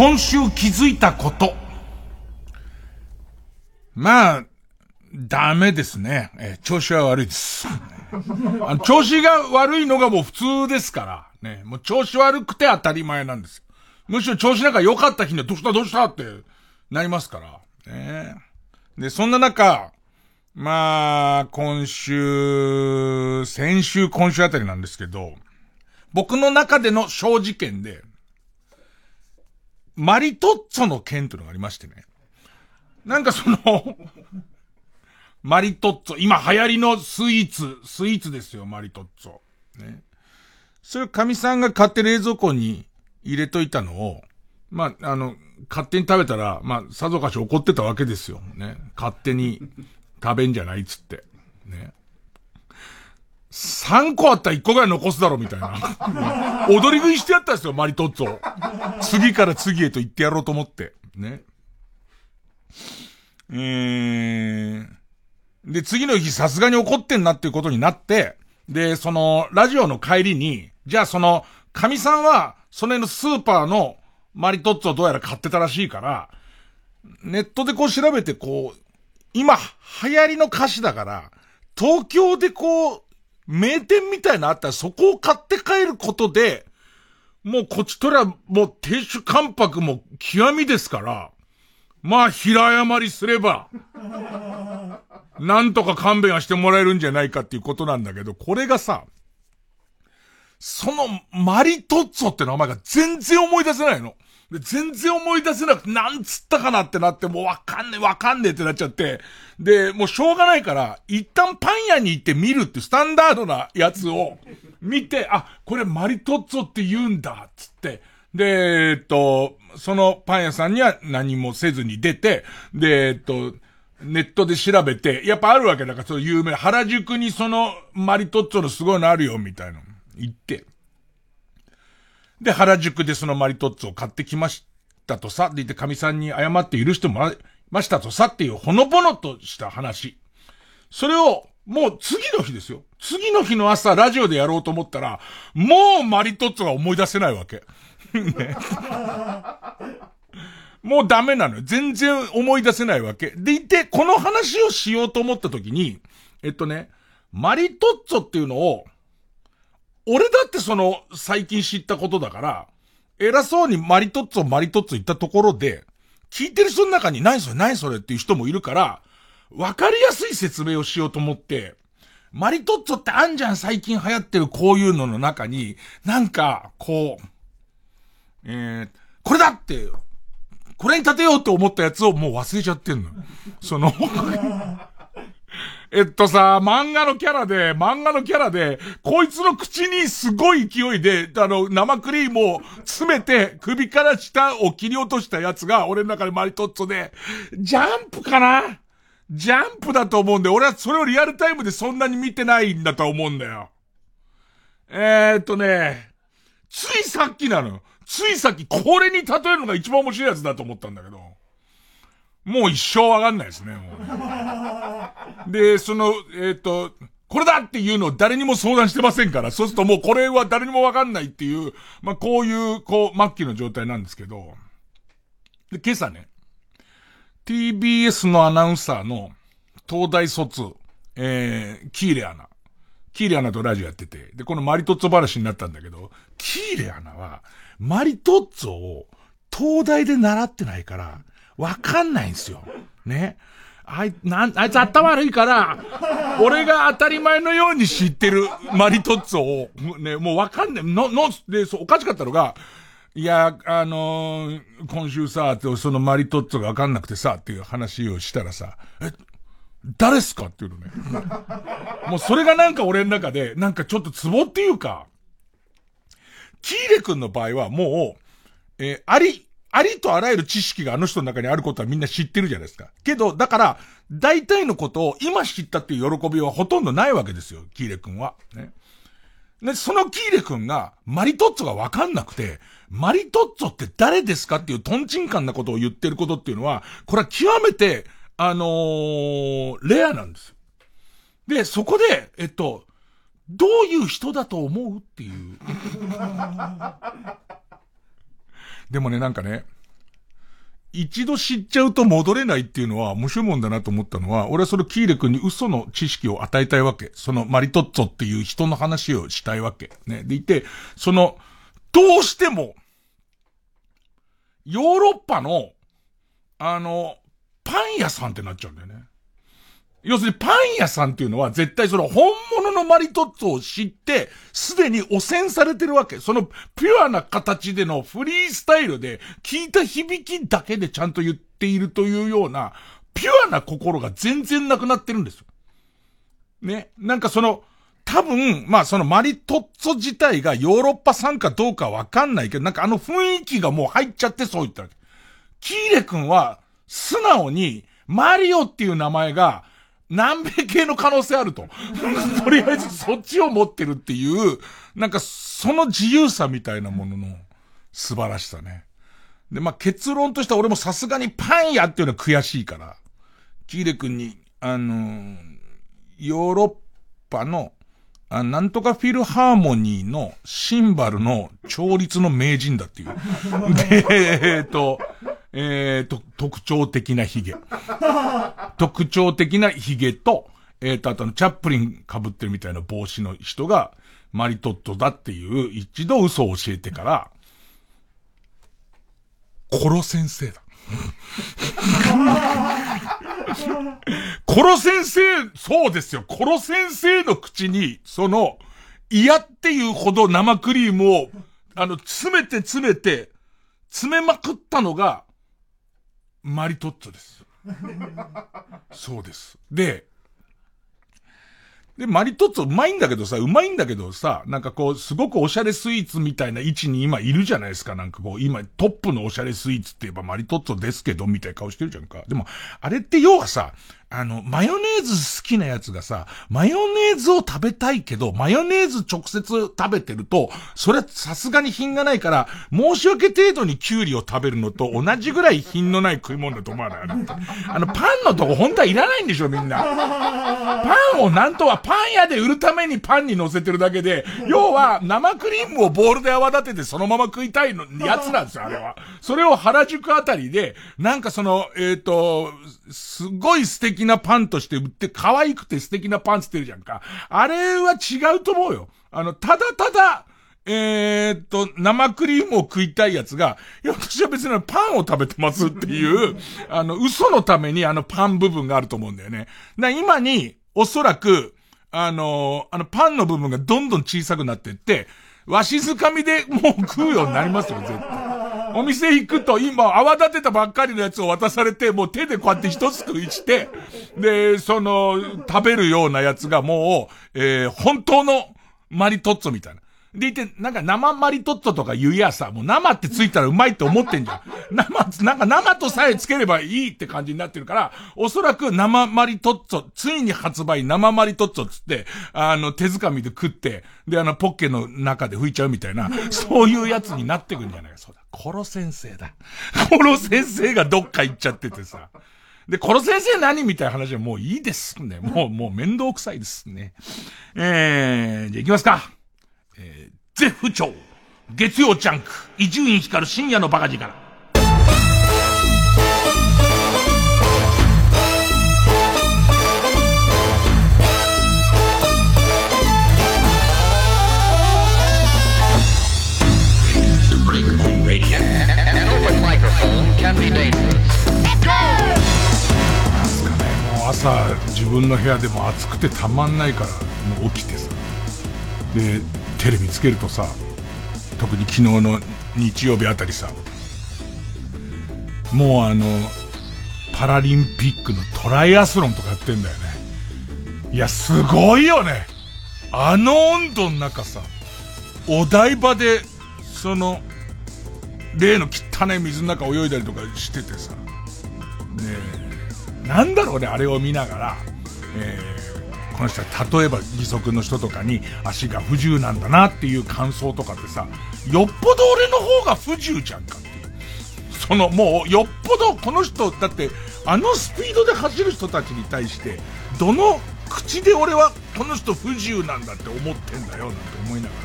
今週気づいたこと。まあ、ダメですね。えー、調子は悪いです。あの調子が悪いのがもう普通ですから。ね。もう調子悪くて当たり前なんです。むしろ調子なんか良かった日にはどうしたどうしたってなりますから。ね。で、そんな中、まあ、今週、先週、今週あたりなんですけど、僕の中での小事件で、マリトッツォの件というのがありましてね。なんかそのマリトッツォ、今流行りのスイーツ、スイーツですよ、マリトッツォ。ね。それを神さんが買って冷蔵庫に入れといたのを、まあ、あの、勝手に食べたら、まあ、さぞかし怒ってたわけですよ。ね。勝手に食べんじゃないっつって。ね。3個あったら1個ぐらい残すだろ、みたいな。踊り食いしてやったんですよ、マリトッツォ。次から次へと言ってやろうと思って。ね。えー、で、次の日さすがに怒ってんなっていうことになって、で、その、ラジオの帰りに、じゃあその、神さんは、その辺のスーパーのマリトッツォをどうやら買ってたらしいから、ネットでこう調べてこう、今、流行りの歌詞だから、東京でこう、名店みたいなあったらそこを買って帰ることで、もうこっちとらもう亭主関白も極みですから、まあ平謝りすれば、なんとか勘弁はしてもらえるんじゃないかっていうことなんだけど、これがさ、そのマリトッツォって名前が全然思い出せないの。で、全然思い出せなくて、なんつったかなってなって、もうわかんねえわかんねえってなっちゃって、で、もうしょうがないから、一旦パン屋に行って見るってスタンダードなやつを見て、あ、これマリトッツォって言うんだ、つって、で、えっと、そのパン屋さんには何もせずに出て、で、えっと、ネットで調べて、やっぱあるわけだから、その有名、原宿にそのマリトッツォのすごいのあるよ、みたいな。行って。で、原宿でそのマリトッツォを買ってきましたとさ、で言って神さんに謝って許してもらいましたとさっていうほのぼのとした話。それを、もう次の日ですよ。次の日の朝ラジオでやろうと思ったら、もうマリトッツォが思い出せないわけ。ね、もうダメなのよ。全然思い出せないわけ。でいて、この話をしようと思った時に、えっとね、マリトッツォっていうのを、俺だってその、最近知ったことだから、偉そうにマリトッツォマリトッツォ言ったところで、聞いてる人の中に何それ何それっていう人もいるから、わかりやすい説明をしようと思って、マリトッツォってあんじゃん最近流行ってるこういうのの中に、なんか、こう、えー、これだって、これに立てようと思ったやつをもう忘れちゃってんの。そのえっとさ、漫画のキャラで、漫画のキャラで、こいつの口にすごい勢いで、あの、生クリームを詰めて、首から下を切り落としたやつが、俺の中でマリトッツォで、ジャンプかな？ジャンプだと思うんで、俺はそれをリアルタイムでそんなに見てないんだと思うんだよ。えー、っとね、ついさっきなの。ついさっき、これに例えるのが一番面白いやつだと思ったんだけど。もう一生わかんないですね、で、その、えっ、ー、と、これだっていうのを誰にも相談してませんから、そうするともうこれは誰にもわかんないっていう、まあ、こういう、こう、末期の状態なんですけど、で、今朝ね、TBS のアナウンサーの東大卒、えー、キーレアナ。キーレアナとラジオやってて、で、このマリトッツォ話になったんだけど、キーレアナは、マリトッツォを東大で習ってないから、わかんないんですよ。ね。あい、なん、あいつ頭悪いから、俺が当たり前のように知ってるマリトッツォを、ね、もうわかんない。の、の、で、そう、おかしかったのが、いや、あのー、今週さ、そのマリトッツォがわかんなくてさ、っていう話をしたらさ、え、誰っすかっていうのね。もうそれがなんか俺の中で、なんかちょっとツボっていうか、キーレ君の場合はもう、えー、あり、ありとあらゆる知識があの人の中にあることはみんな知ってるじゃないですか。けど、だから、大体のことを今知ったっていう喜びはほとんどないわけですよ、キーレ君は。ね。で、そのキーレ君が、マリトッツォがわかんなくて、マリトッツォって誰ですかっていうトンチンカンなことを言ってることっていうのは、これは極めて、あのー、レアなんです。で、そこで、えっと、どういう人だと思うっていう。でもね、なんかね、一度知っちゃうと戻れないっていうのは面白いもんだなと思ったのは、俺はそのキーレ君に嘘の知識を与えたいわけ。そのマリトッツォっていう人の話をしたいわけ。ね。でいて、その、どうしても、ヨーロッパの、あの、パン屋さんってなっちゃうんだよね。要するにパン屋さんっていうのは絶対その本物のマリトッツォを知って、すでに汚染されてるわけ。そのピュアな形でのフリースタイルで聞いた響きだけでちゃんと言っているというような、ピュアな心が全然なくなってるんですよ。ね。なんかその、多分、まあそのマリトッツォ自体がヨーロッパ産かどうかわかんないけど、なんかあの雰囲気がもう入っちゃってそう言ったわけ。キーレ君は、素直に、マリオっていう名前が、南米系の可能性あると。とりあえずそっちを持ってるっていう、なんかその自由さみたいなものの素晴らしさね。で、まあ、結論としては俺もさすがにパン屋っていうのは悔しいから、キーレ君に、あのー、ヨーロッパの、あなんとかフィルハーモニーのシンバルの調律の名人だっていう。で、えっと、えー、と、特徴的な髭。特徴的な髭と、えーと、あとのチャップリン被ってるみたいな帽子の人が、マリトットだっていう一度嘘を教えてから、コロ先生だ。コロ先生、そうですよ。コロ先生の口に、その、嫌っていうほど生クリームを、あの、詰めて詰めて、詰めまくったのが、マリトッツォです。そうです。で、で、マリトッツォうまいんだけどさ、うまいんだけどさ、なんかこう、すごくオシャレスイーツみたいな位置に今いるじゃないですか。なんかこう、今トップのオシャレスイーツって言えばマリトッツォですけど、みたいな顔してるじゃんか。でも、あれって要はさ、あの、マヨネーズ好きなやつがさ、マヨネーズを食べたいけど、マヨネーズ直接食べてると、それはさすがに品がないから、申し訳程度にキュウリを食べるのと同じぐらい品のない食い物だと思わない？ああの、パンのとこ本当はいらないんでしょ、みんな。パンをなんとはパン屋で売るためにパンに乗せてるだけで、要は生クリームをボールで泡立ててそのまま食いたいの、やつなんですよ、あれは。それを原宿あたりで、なんかその、えっ、ー、と、すごい素敵なパンとして売って、可愛くて素敵なパンつってるじゃんか。あれは違うと思うよ。あの、ただただ、えー、っと、生クリームを食いたいやつが、いや、私は別にパンを食べてますっていう、あの、嘘のためにあのパン部分があると思うんだよね。だ今に、おそらく、あのあのパンの部分がどんどん小さくなっていって、わしづかみでもう食うようになりますよ、絶対。お店行くと今泡立てたばっかりのやつを渡されて、もう手でこうやって一すくいして、で、その、食べるようなやつがもう、えー、本当のマリトッツォみたいな。でいて、なんか生マリトッツォとか言うやさ、もう生ってついたらうまいって思ってんじゃん。生、なんか生とさえつければいいって感じになってるから、おそらく生マリトッツォ、ついに発売生マリトッツォつって、あの、手づかみで食って、で、あの、ポッケの中で拭いちゃうみたいな、そういうやつになってくんじゃないか、そうだ。コロ先生だ。コロ先生がどっか行っちゃっててさ。で、コロ先生何みたいな話はもういいですね。もう、もう面倒くさいですね。えー、じゃあ行きますか。えー、絶不調。月曜チャンク。伊集院光る深夜のバカ力。朝自分の部屋でも暑くてたまんないからもう起きてさ。でテレビつけるとさ特に昨日の日曜日あたりさもうあのパラリンピックのトライアスロンとかやってんだよね。いやすごいよね。あの温度の中さお台場でその例の汚い水の中泳いだりとかしててさ。ねえ。なんだろうねあれを見ながらえーこの人は例えば義足の人とかに足が不自由なんだなっていう感想とかってさ、よっぽど俺の方が不自由じゃんかっていう。そのもうよっぽどこの人、だってあのスピードで走る人たちに対して、どの口で俺はこの人不自由なんだって思ってんだよなんて思いながら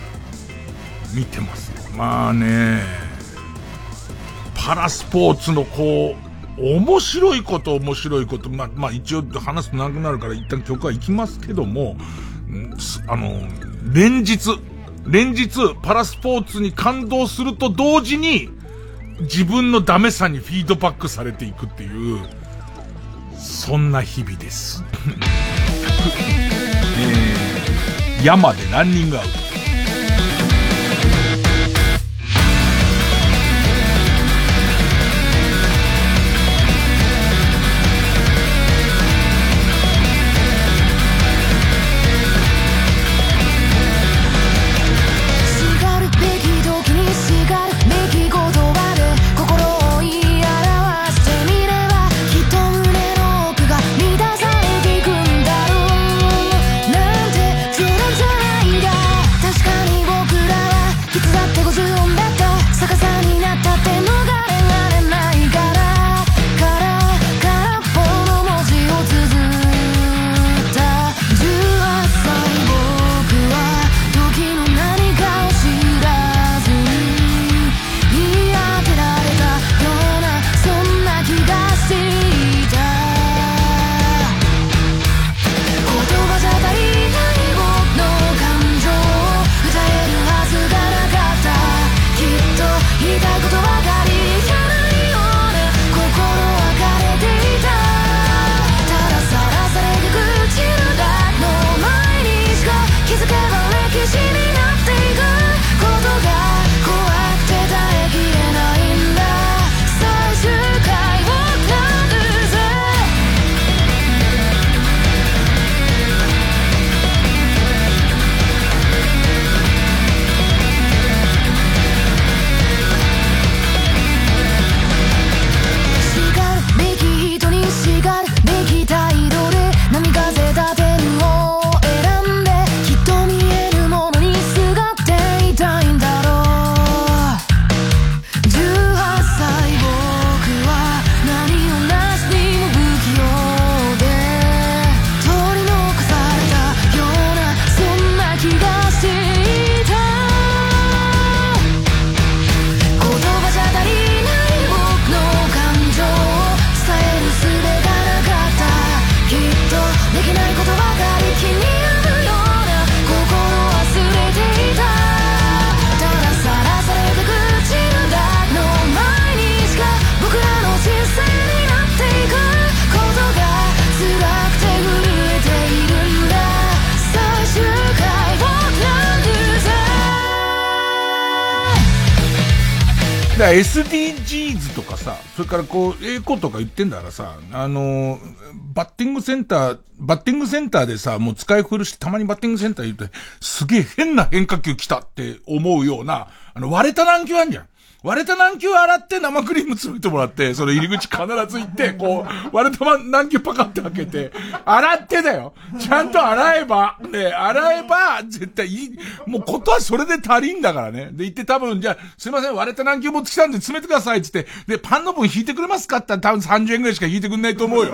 見てますよ。まあね、パラスポーツのこう、面白いこと面白いこと、まあ、まあ一応話すと長くなるから一旦曲は行きますけども、あの、連日、連日パラスポーツに感動すると同時に、自分のダメさにフィードバックされていくっていう、そんな日々です。えー、山でランニングアウト。SDGs とかさ、それからこう、エコとか言ってんだからさ、あのバッティングセンター、バッティングセンターでさ、もう使い古して、たまにバッティングセンター言って、すげえ変な変化球来たって思うような、あの、割れた軟球あんじゃん。割れた軟球洗って生クリーム詰めてもらって、その入り口必ず行って、こう、割れた軟球パカって開けて、洗ってだよ。ちゃんと洗えば、ね、洗えば、絶対いい。もうことはそれで足りんだからね。で、行って多分、じゃあ、すいません、割れた軟球持ってきたんで詰めてくださいって言って、で、パンの分引いてくれますかって多分30円ぐらいしか引いてくんないと思うよ。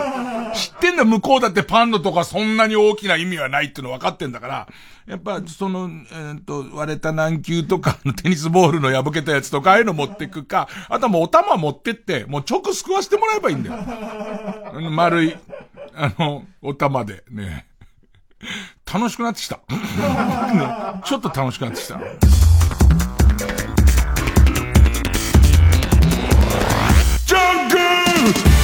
知ってんだ向こうだってパンのとかそんなに大きな意味はないっていうの分かってんだから、やっぱ、その、えー、っと、割れた軟球とか、テニスボールの破けたやつとか、ああいうのも持ってくか、あとはもうお玉持ってって、もう直すくわしてもらえばいいんだよ。丸い、あの、お玉で、ね。楽しくなってきた。ちょっと楽しくなってきた。ジャンク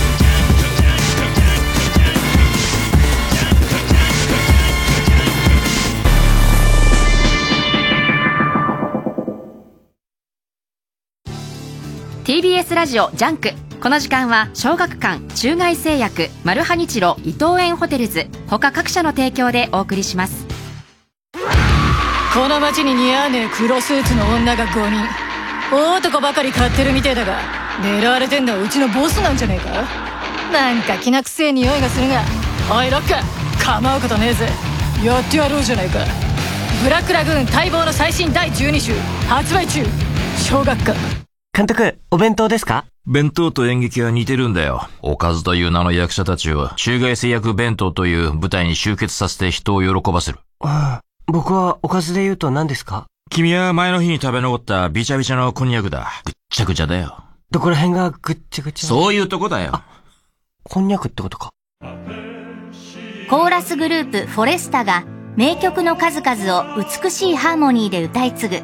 TBS ラジオジャンク。この時間は小学館中外製薬マルハニチロ伊藤園ホテルズ。他各社の提供でお送りします。この街に似合わねえ黒スーツの女が5人。大男ばかり買ってるみてえだが狙われてんのはうちのボスなんじゃねえか？なんかきな臭え匂いがするが。おいロック。構うことねえぜ。やってやろうじゃないか。ブラックラグーン待望の最新第12集発売中。小学館。監督、お弁当ですか？弁当と演劇は似てるんだよ。おかずという名の役者たちを、中外製薬弁当という舞台に集結させて人を喜ばせる。ああ、僕はおかずで言うと何ですか？君は前の日に食べ残ったビチャビチャのこんにゃくだ。ぐっちゃぐちゃだよ。どこら辺がぐっちゃぐちゃ？そういうとこだよ。こんにゃくってことか。コーラスグループフォレスタが名曲の数々を美しいハーモニーで歌い継ぐ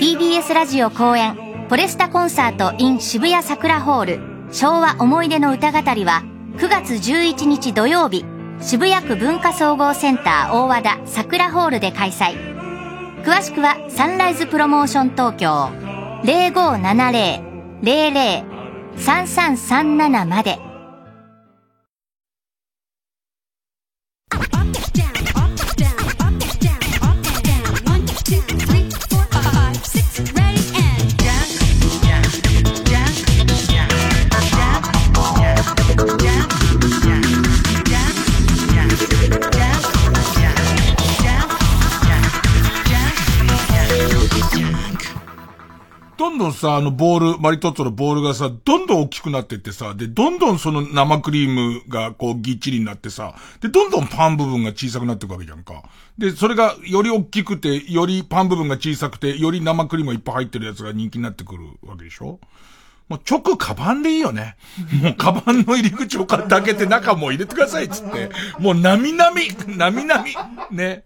TBS ラジオ公演フォレスタコンサート in 渋谷桜ホール。昭和思い出の歌語りは9月11日土曜日渋谷区文化総合センター大和田桜ホールで開催。詳しくはサンライズプロモーション東京0570-00-3337まで。どんどんさ、あのボール、マリトッツォのボールがさ、どんどん大きくなってってさ、で、どんどんその生クリームがこうぎっちりになってさ、で、どんどんパン部分が小さくなっていくわけじゃんか。で、それがより大きくて、よりパン部分が小さくて、より生クリームがいっぱい入ってるやつが人気になってくるわけでしょ？もう直カバンでいいよね。もうカバンの入り口を開けて中も入れてくださいっつって。もうなみなみ、なみなみ、ね。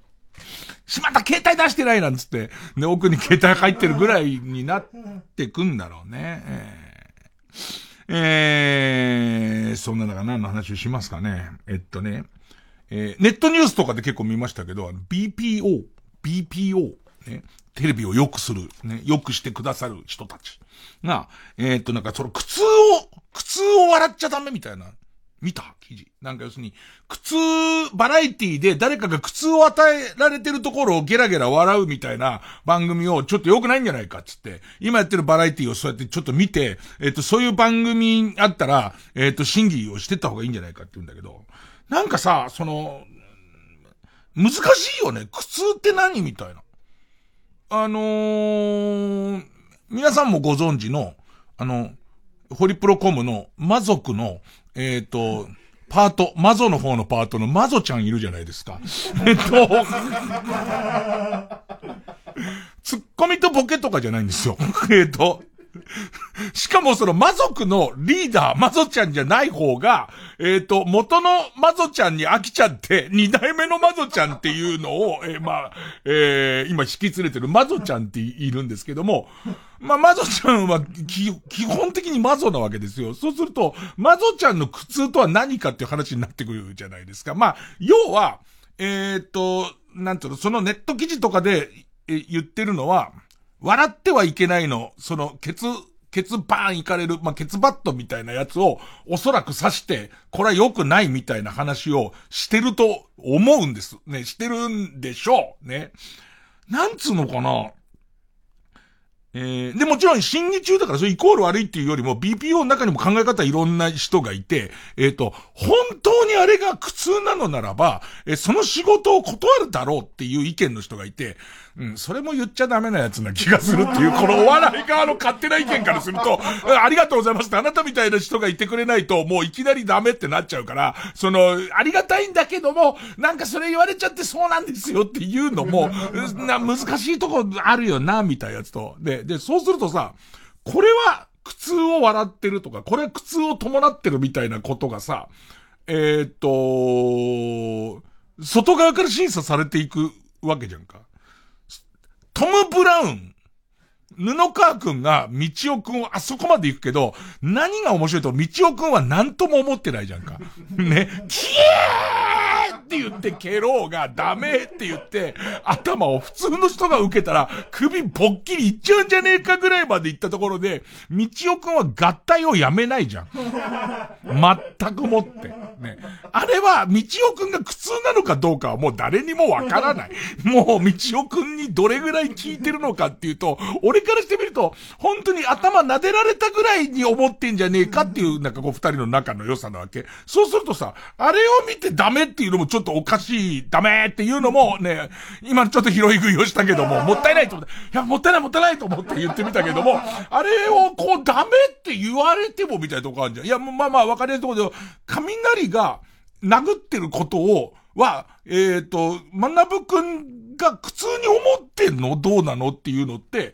しまった携帯出してないなんつって、ね、奥に携帯入ってるぐらいになってくんだろうね。えー、えー、そんな中何の話をしますかね。えっとね、えー、ネットニュースとかで結構見ましたけど、BPO、BPO、ね、テレビを良くする、ね、良くしてくださる人たちが、えー、っと、なんかその苦痛を、苦痛を笑っちゃダメみたいな。見た記事。なんか要するに、苦痛、バラエティで誰かが苦痛を与えられてるところをゲラゲラ笑うみたいな番組をちょっと良くないんじゃないかっつって、今やってるバラエティをそうやってちょっと見て、えっ、と、そういう番組あったら、えっ、と、審議をしてった方がいいんじゃないかって言うんだけど、なんかさ、その、難しいよね。苦痛って何みたいな。あのー、皆さんもご存知の、あの、ホリプロコムの魔族の、えっ、ー、と、パート、マゾの方のパートのマゾちゃんいるじゃないですか。えっと、ツッコミとボケとかじゃないんですよ。えっと、しかもその魔族のリーダー、魔族ちゃんじゃない方が、えっ、ー、と、元の魔族ちゃんに飽きちゃって、二代目の魔族ちゃんっていうのを、えー、まあ、えー、今引き連れてる魔族ちゃんっているんですけども、まあ、魔族ちゃんは基本的に魔族なわけですよ。そうすると、魔族ちゃんの苦痛とは何かっていう話になってくるじゃないですか。まあ、要は、えっ、と、なんていうの、そのネット記事とかで、え言ってるのは、笑ってはいけないの、その、ケツ、ケツバーンいかれる、まあ、ケツバットみたいなやつを、おそらく刺して、これは良くないみたいな話をしてると思うんです。ね、してるんでしょう。ね。なんつうのかな。えー、で、もちろん審議中だから、それイコール悪いっていうよりも、BPO の中にも考え方いろんな人がいて、えっ、ー、と、本当にあれが苦痛なのならば、えー、その仕事を断るだろうっていう意見の人がいて、うん、それも言っちゃダメなやつな気がするっていう、このお笑い側の勝手な意見からすると、ありがとうございますってあなたみたいな人がいてくれないと、もういきなりダメってなっちゃうから、その、ありがたいんだけども、なんかそれ言われちゃってそうなんですよっていうのも、な、難しいとこあるよな、みたいなやつと。で、で、そうするとさ、これは苦痛を笑ってるとか、これは苦痛を伴ってるみたいなことがさ、えー、っと、外側から審査されていくわけじゃんか。トム・ブラウン、布川くんが道夫くんをあそこまで行くけど、何が面白いと道夫くんは何とも思ってないじゃんか。ね。キエーって言って蹴ろうがダメって言って、頭を普通の人が受けたら首ぼっきりいっちゃうんじゃねえかぐらいまで行ったところで、道夫くんは合体をやめないじゃん。全くもって。ね。あれは道夫くんが苦痛なのかどうかはもう誰にもわからない。もう道夫くんにどれぐらい効いてるのかっていうと、俺からしてみると、本当に頭撫でられたぐらいに思ってんじゃねえかっていう、なんかこう二人の仲の良さなわけ。そうするとさ、あれを見てダメっていうのもちょっとおかしい、ダメっていうのもね、今ちょっと拾い食いをしたけども、もったいないと思って、いや、もったいないもったいないと思って言ってみたけども、あれをこうダメって言われてもみたいなとこあるじゃん。いや、まあまあわかりやすいところで、雷が殴ってることを、は、えっ、ー、と、まなぶくんが苦痛に思ってんのどうなのっていうのって、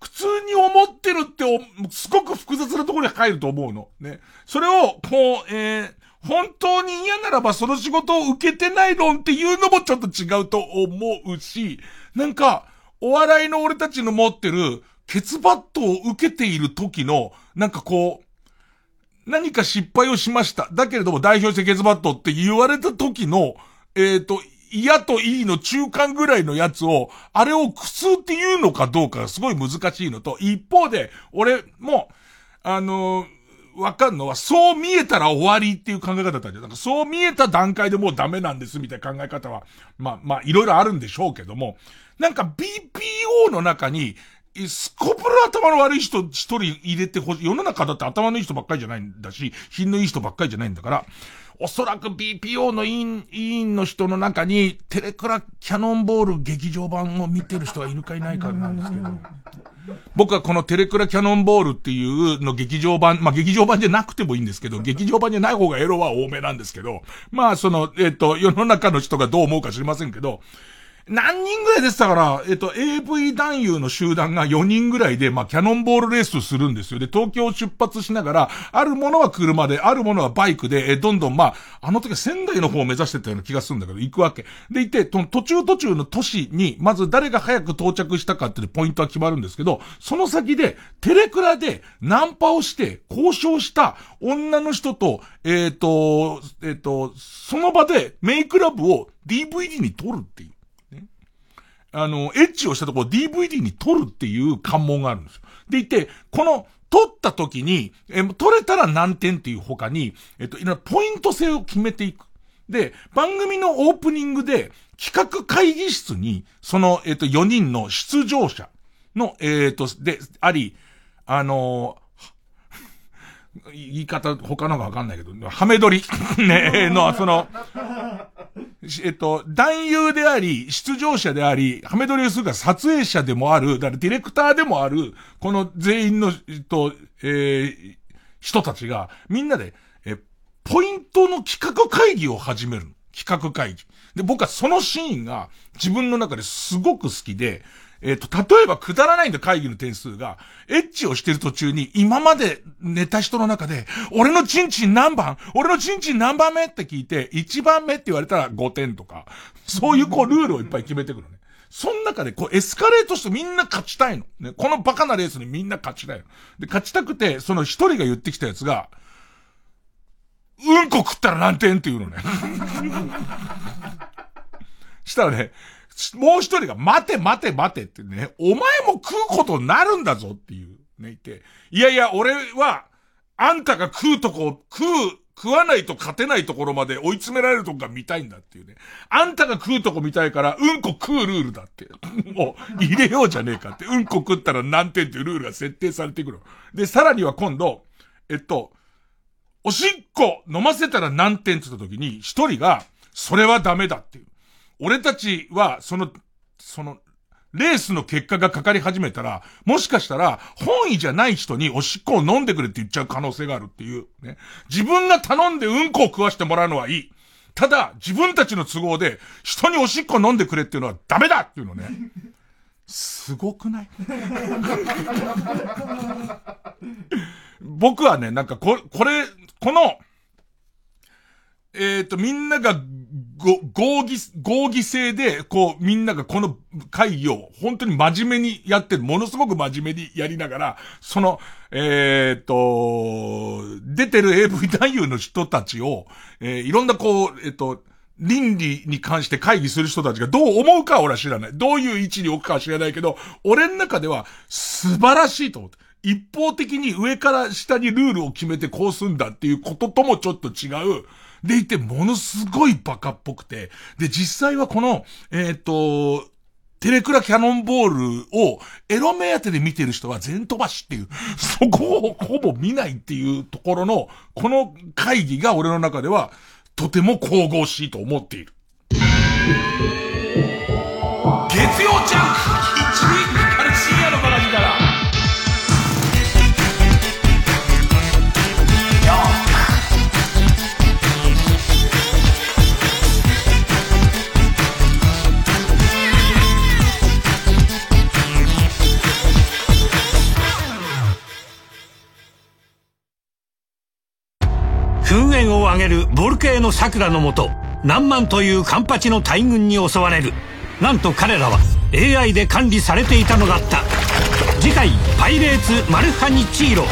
苦痛に思ってるってすごく複雑なところに入ると思うの。ね。それを、こう、えー、本当に嫌ならばその仕事を受けてない論っていうのもちょっと違うと思うし、なんか、お笑いの俺たちの持ってる、ケツバットを受けている時の、なんかこう、何か失敗をしました。だけれども代表してケツバットって言われた時の、えっ、ー、と、嫌といいの中間ぐらいのやつを、あれを苦痛って言うのかどうかがすごい難しいのと、一方で、俺も、あのーわかんのは、そう見えたら終わりっていう考え方だったんじゃなんかそう見えた段階でもうダメなんですみたいな考え方は、まあまあいろいろあるんでしょうけども、なんか BPO の中に、すこぶる頭の悪い人一人入れてほしい。世の中だって頭のいい人ばっかりじゃないんだし、品のいい人ばっかりじゃないんだから、おそらく BPO の委員、委員の人の中に、テレクラキャノンボール劇場版を見てる人がいるかいないかなんですけど。僕はこのテレクラキャノンボールっていうの劇場版、まあ、劇場版じゃなくてもいいんですけど、劇場版じゃない方がエロは多めなんですけど、まあ、その、えっ、と、世の中の人がどう思うか知りませんけど、何人ぐらいでしたから、えっと、AV 男優の集団が4人ぐらいで、まあ、キャノンボールレースするんですよ。で、東京を出発しながら、あるものは車で、あるものはバイクで、え、どんどん、まあ、あの時は仙台の方を目指してたような気がするんだけど、行くわけ。で、行って、途中途中の都市に、まず誰が早く到着したかっていうポイントは決まるんですけど、その先で、テレクラで、ナンパをして、交渉した女の人と、えっ、ー、と、えっ、ー、と、その場でメイクラブを DVD に撮るっていう。あの、エッチをしたところ DVD に撮るっていう関門があるんですよ。でいて、この、撮った時に、え、撮れたら何点っていう他に、えっと、いろんなポイント制を決めていく。で、番組のオープニングで、企画会議室に、その、えっと、4人の出場者の、えっと、で、あり、あの 言い方、他のがわかんないけど、ハメ撮り？ね、の、その、えっと、男優であり、出場者であり、ハメ撮りをするか撮影者でもある、だからディレクターでもある、この全員の、えっと、えー、人たちが、みんなで、え、ポイントの企画会議を始める企画会議。で、僕はそのシーンが自分の中ですごく好きで、えっ、ー、と、例えばくだらないんだ会議の点数が、エッチをしてる途中に、今まで寝た人の中で、俺のチンチン何番俺のチンチン何番目って聞いて、1番目って言われたら5点とか、そういうこうルールをいっぱい決めてくるね。その中でこうエスカレートしてみんな勝ちたいの。ね。このバカなレースにみんな勝ちたいの。で、勝ちたくて、その一人が言ってきたやつが、うんこ食ったら何点って言うのね。したらね、もう一人が待て待て待てってね、お前も食うことになるんだぞっていう、ね、言って、いやいや、俺は、あんたが食うとこ、食う、食わないと勝てないところまで追い詰められるとこが見たいんだっていうね。あんたが食うとこ見たいから、うんこ食うルールだって。もう、入れようじゃねえかって。うんこ食ったら何点っていうルールが設定されてくる。で、さらには今度、えっと、おしっこ飲ませたら何点って言った時に、一人が、それはダメだっていう。俺たちは、その、その、レースの結果がかかり始めたら、もしかしたら、本意じゃない人におしっこを飲んでくれって言っちゃう可能性があるっていう、ね。自分が頼んでうんこを食わしてもらうのはいい。ただ、自分たちの都合で、人におしっこ飲んでくれっていうのはダメだっていうのね。すごくない？僕はね、なんかこ、これ、この、えっ、ー、と、みんながご、合議、合議制で、こう、みんながこの会議を本当に真面目にやってる、ものすごく真面目にやりながら、その、えっ、ー、と、出てる AV 男優の人たちを、えー、いろんなこう、えっ、ー、と、倫理に関して会議する人たちがどう思うかは俺は知らない。どういう位置に置くかは知らないけど、俺の中では素晴らしいと思って。一方的に上から下にルールを決めてこうすんだっていうことともちょっと違う、でいて、ものすごいバカっぽくて、で、実際はこの、えっ、と、テレクラキャノンボールをエロ目当てで見てる人は全飛ばしっていう、そこをほぼ見ないっていうところの、この会議が俺の中ではとても神々しいと思っている。月曜ジャンク。げるボルケーノ桜のもと何万というカンパチの大群に襲われる。なんと彼らは AI で管理されていたのだった。次回「パイレーツマルハニチーロ」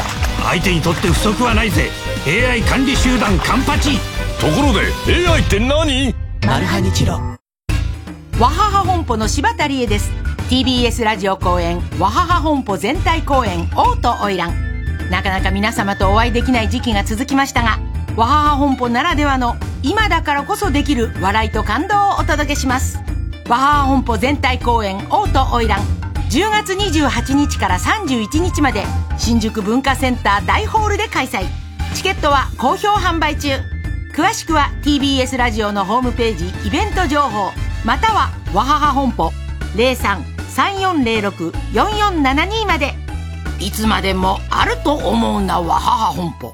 相手にとって不足はないぜ。AI 管理集団カンパチところで AI って何？マルハニチロ。わはは本舗の柴田理恵です。TBS ラジオ公演わはは本舗全体公演王と花魁なかなか皆様とお会いできない時期が続きましたがわはは本舗ならではの今だからこそできる笑いと感動をお届けします。わはは本舗全体公演王と花魁。10月28日から31日まで。新宿文化センター大ホールで開催。チケットは好評販売中。詳しくは TBS ラジオのホームページ。イベント情報。またはわはは本舗。03-3406-4472まで。いつまでもあると思うなわはは本舗。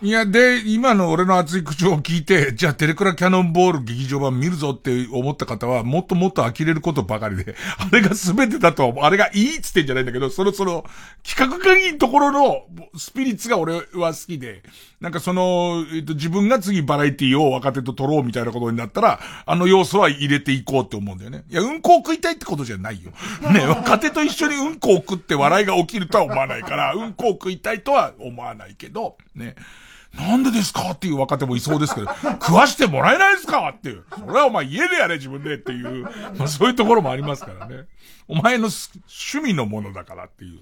いや、で、今の俺の熱い口調を聞いて、じゃあテレクラキャノンボール劇場版見るぞって思った方は、もっともっと呆れることばかりで、あれが全てだと、あれがいいっつってんじゃないんだけど、そろそろ、企画会議のところのスピリッツが俺は好きで、なんかその、えっと、自分が次バラエティを若手と撮ろうみたいなことになったら、あの要素は入れていこうって思うんだよね。いや、うんこを食いたいってことじゃないよ。ね、若手と一緒にうんこを食って笑いが起きるとは思わないから、うんこを食いたいとは思わないけど、ね。なんでですかっていう若手もいそうですけど、食わしてもらえないですかっていう。それはお前家でやれ自分でっていう、まあそういうところもありますからね。お前の趣味のものだからっていう。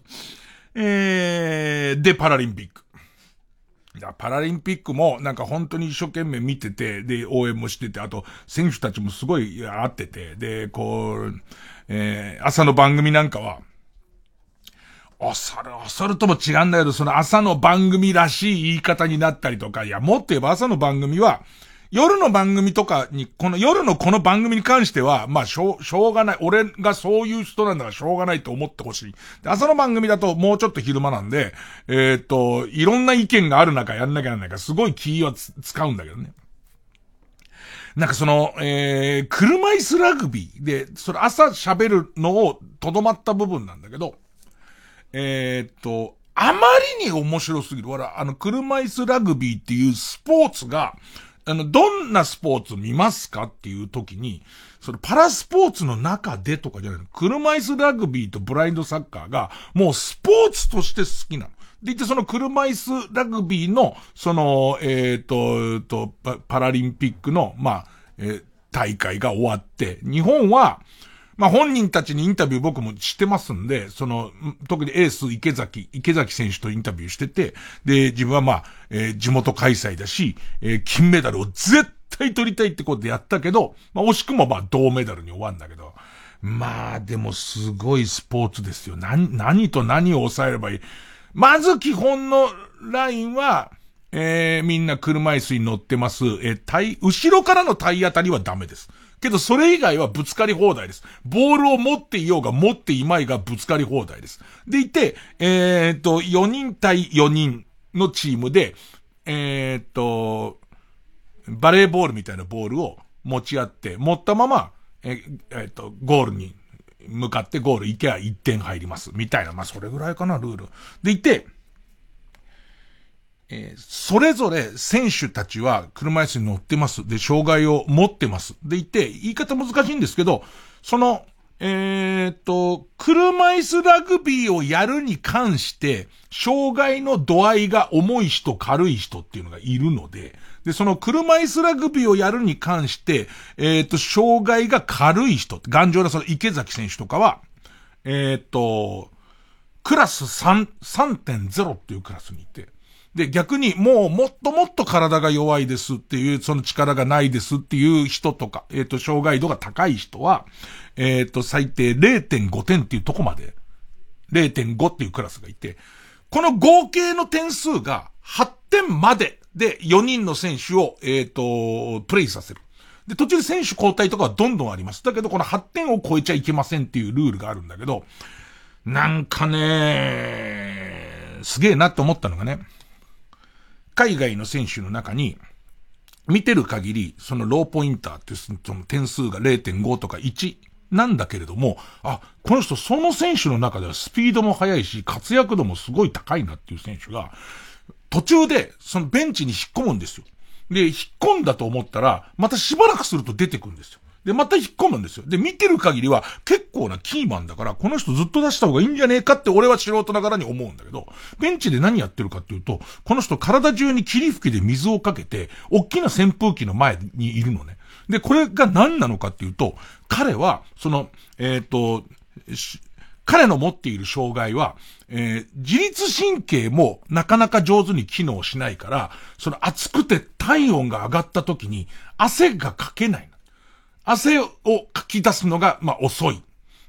えー、で、パラリンピック。パラリンピックもなんか本当に一生懸命見てて、で、応援もしてて、あと選手たちもすごい会ってて、で、こう、えー、朝の番組なんかは、おそる、おそるとも違うんだけど、その朝の番組らしい言い方になったりとか、いや、もっと言えば朝の番組は、夜の番組とかに、この夜のこの番組に関しては、まあ、しょう、しょうがない。俺がそういう人なんだからしょうがないと思ってほしい。で朝の番組だともうちょっと昼間なんで、えー、っと、いろんな意見がある中やんなきゃならないから、すごい気は使うんだけどね。なんかその、えー、車椅子ラグビーで、それ朝喋るのをとどまった部分なんだけど、えー、っと、あまりに面白すぎる。ほら、あの、車椅子ラグビーっていうスポーツが、あの、どんなスポーツ見ますかっていう時に、そのパラスポーツの中でとかじゃないの。車椅子ラグビーとブラインドサッカーが、もうスポーツとして好きなの。でいて、その車椅子ラグビーの、その、えっ、ー、と、と、パラリンピックの、まあ、えー、大会が終わって、日本は、まあ本人たちにインタビュー僕もしてますんで、その、特にエース池崎、池崎選手とインタビューしてて、で、自分はまあ、えー、地元開催だし、えー、金メダルを絶対取りたいってことでやったけど、まあ惜しくもまあ銅メダルに終わるんだけど、まあでもすごいスポーツですよ。何、何と何を抑えればいい？まず基本のラインは、えー、みんな車椅子に乗ってます。えー、体、後ろからの体当たりはダメです。けどそれ以外はぶつかり放題です。ボールを持っていようが持っていまいがぶつかり放題です。でいて、えー、っと、4人対4人のチームで、えー、っと、バレーボールみたいなボールを持ち合って、持ったまま、ええー、っと、ゴールに向かってゴール行けば1点入ります。みたいな。まあ、それぐらいかな、ルール。でいて、えー、それぞれ選手たちは車椅子に乗ってます。で、障害を持ってます。でいて、言い方難しいんですけど、その、えー、っと、車椅子ラグビーをやるに関して、障害の度合いが重い人、軽い人っていうのがいるので、で、その車椅子ラグビーをやるに関して、えー、っと、障害が軽い人、頑丈なその池崎選手とかは、えー、っと、クラス3、3.0っていうクラスにいて、で、逆にもうもっともっと体が弱いですっていう、その力がないですっていう人とか、えっ、ー、と、障害度が高い人は、えっ、ー、と、最低0.5点っていうとこまで、0.5っていうクラスがいて、この合計の点数が8点までで4人の選手を、えっ、ー、と、プレイさせる。で、途中で選手交代とかはどんどんあります。だけど、この8点を超えちゃいけませんっていうルールがあるんだけど、なんかね、すげえなと思ったのがね、海外の選手の中に、見てる限り、そのローポインターってその点数が0.5とか1なんだけれども、あ、この人その選手の中ではスピードも速いし、活躍度もすごい高いなっていう選手が、途中でそのベンチに引っ込むんですよ。で、引っ込んだと思ったら、またしばらくすると出てくるんですよ。で、また引っ込むんですよ。で、見てる限りは結構なキーマンだから、この人ずっと出した方がいいんじゃねえかって俺は素人ながらに思うんだけど、ベンチで何やってるかっていうと、この人体中に霧吹きで水をかけて、大きな扇風機の前にいるのね。で、これが何なのかっていうと、彼は、その、えっ、と、彼の持っている障害は、えー、自律神経もなかなか上手に機能しないから、その暑くて体温が上がった時に汗がかけない。汗をかき出すのが、まあ、遅い。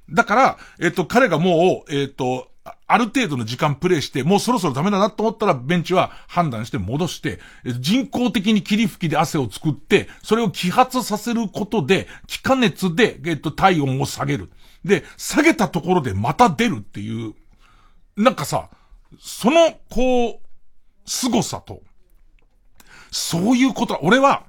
だから、えっ、と、彼がもう、えっ、と、ある程度の時間プレイして、もうそろそろダメだなと思ったら、ベンチは判断して戻して、人工的に霧吹きで汗を作って、それを揮発させることで、気化熱で、えっと、体温を下げる。で、下げたところでまた出るっていう、なんかさ、その、こう、凄さと、そういうことは、俺は、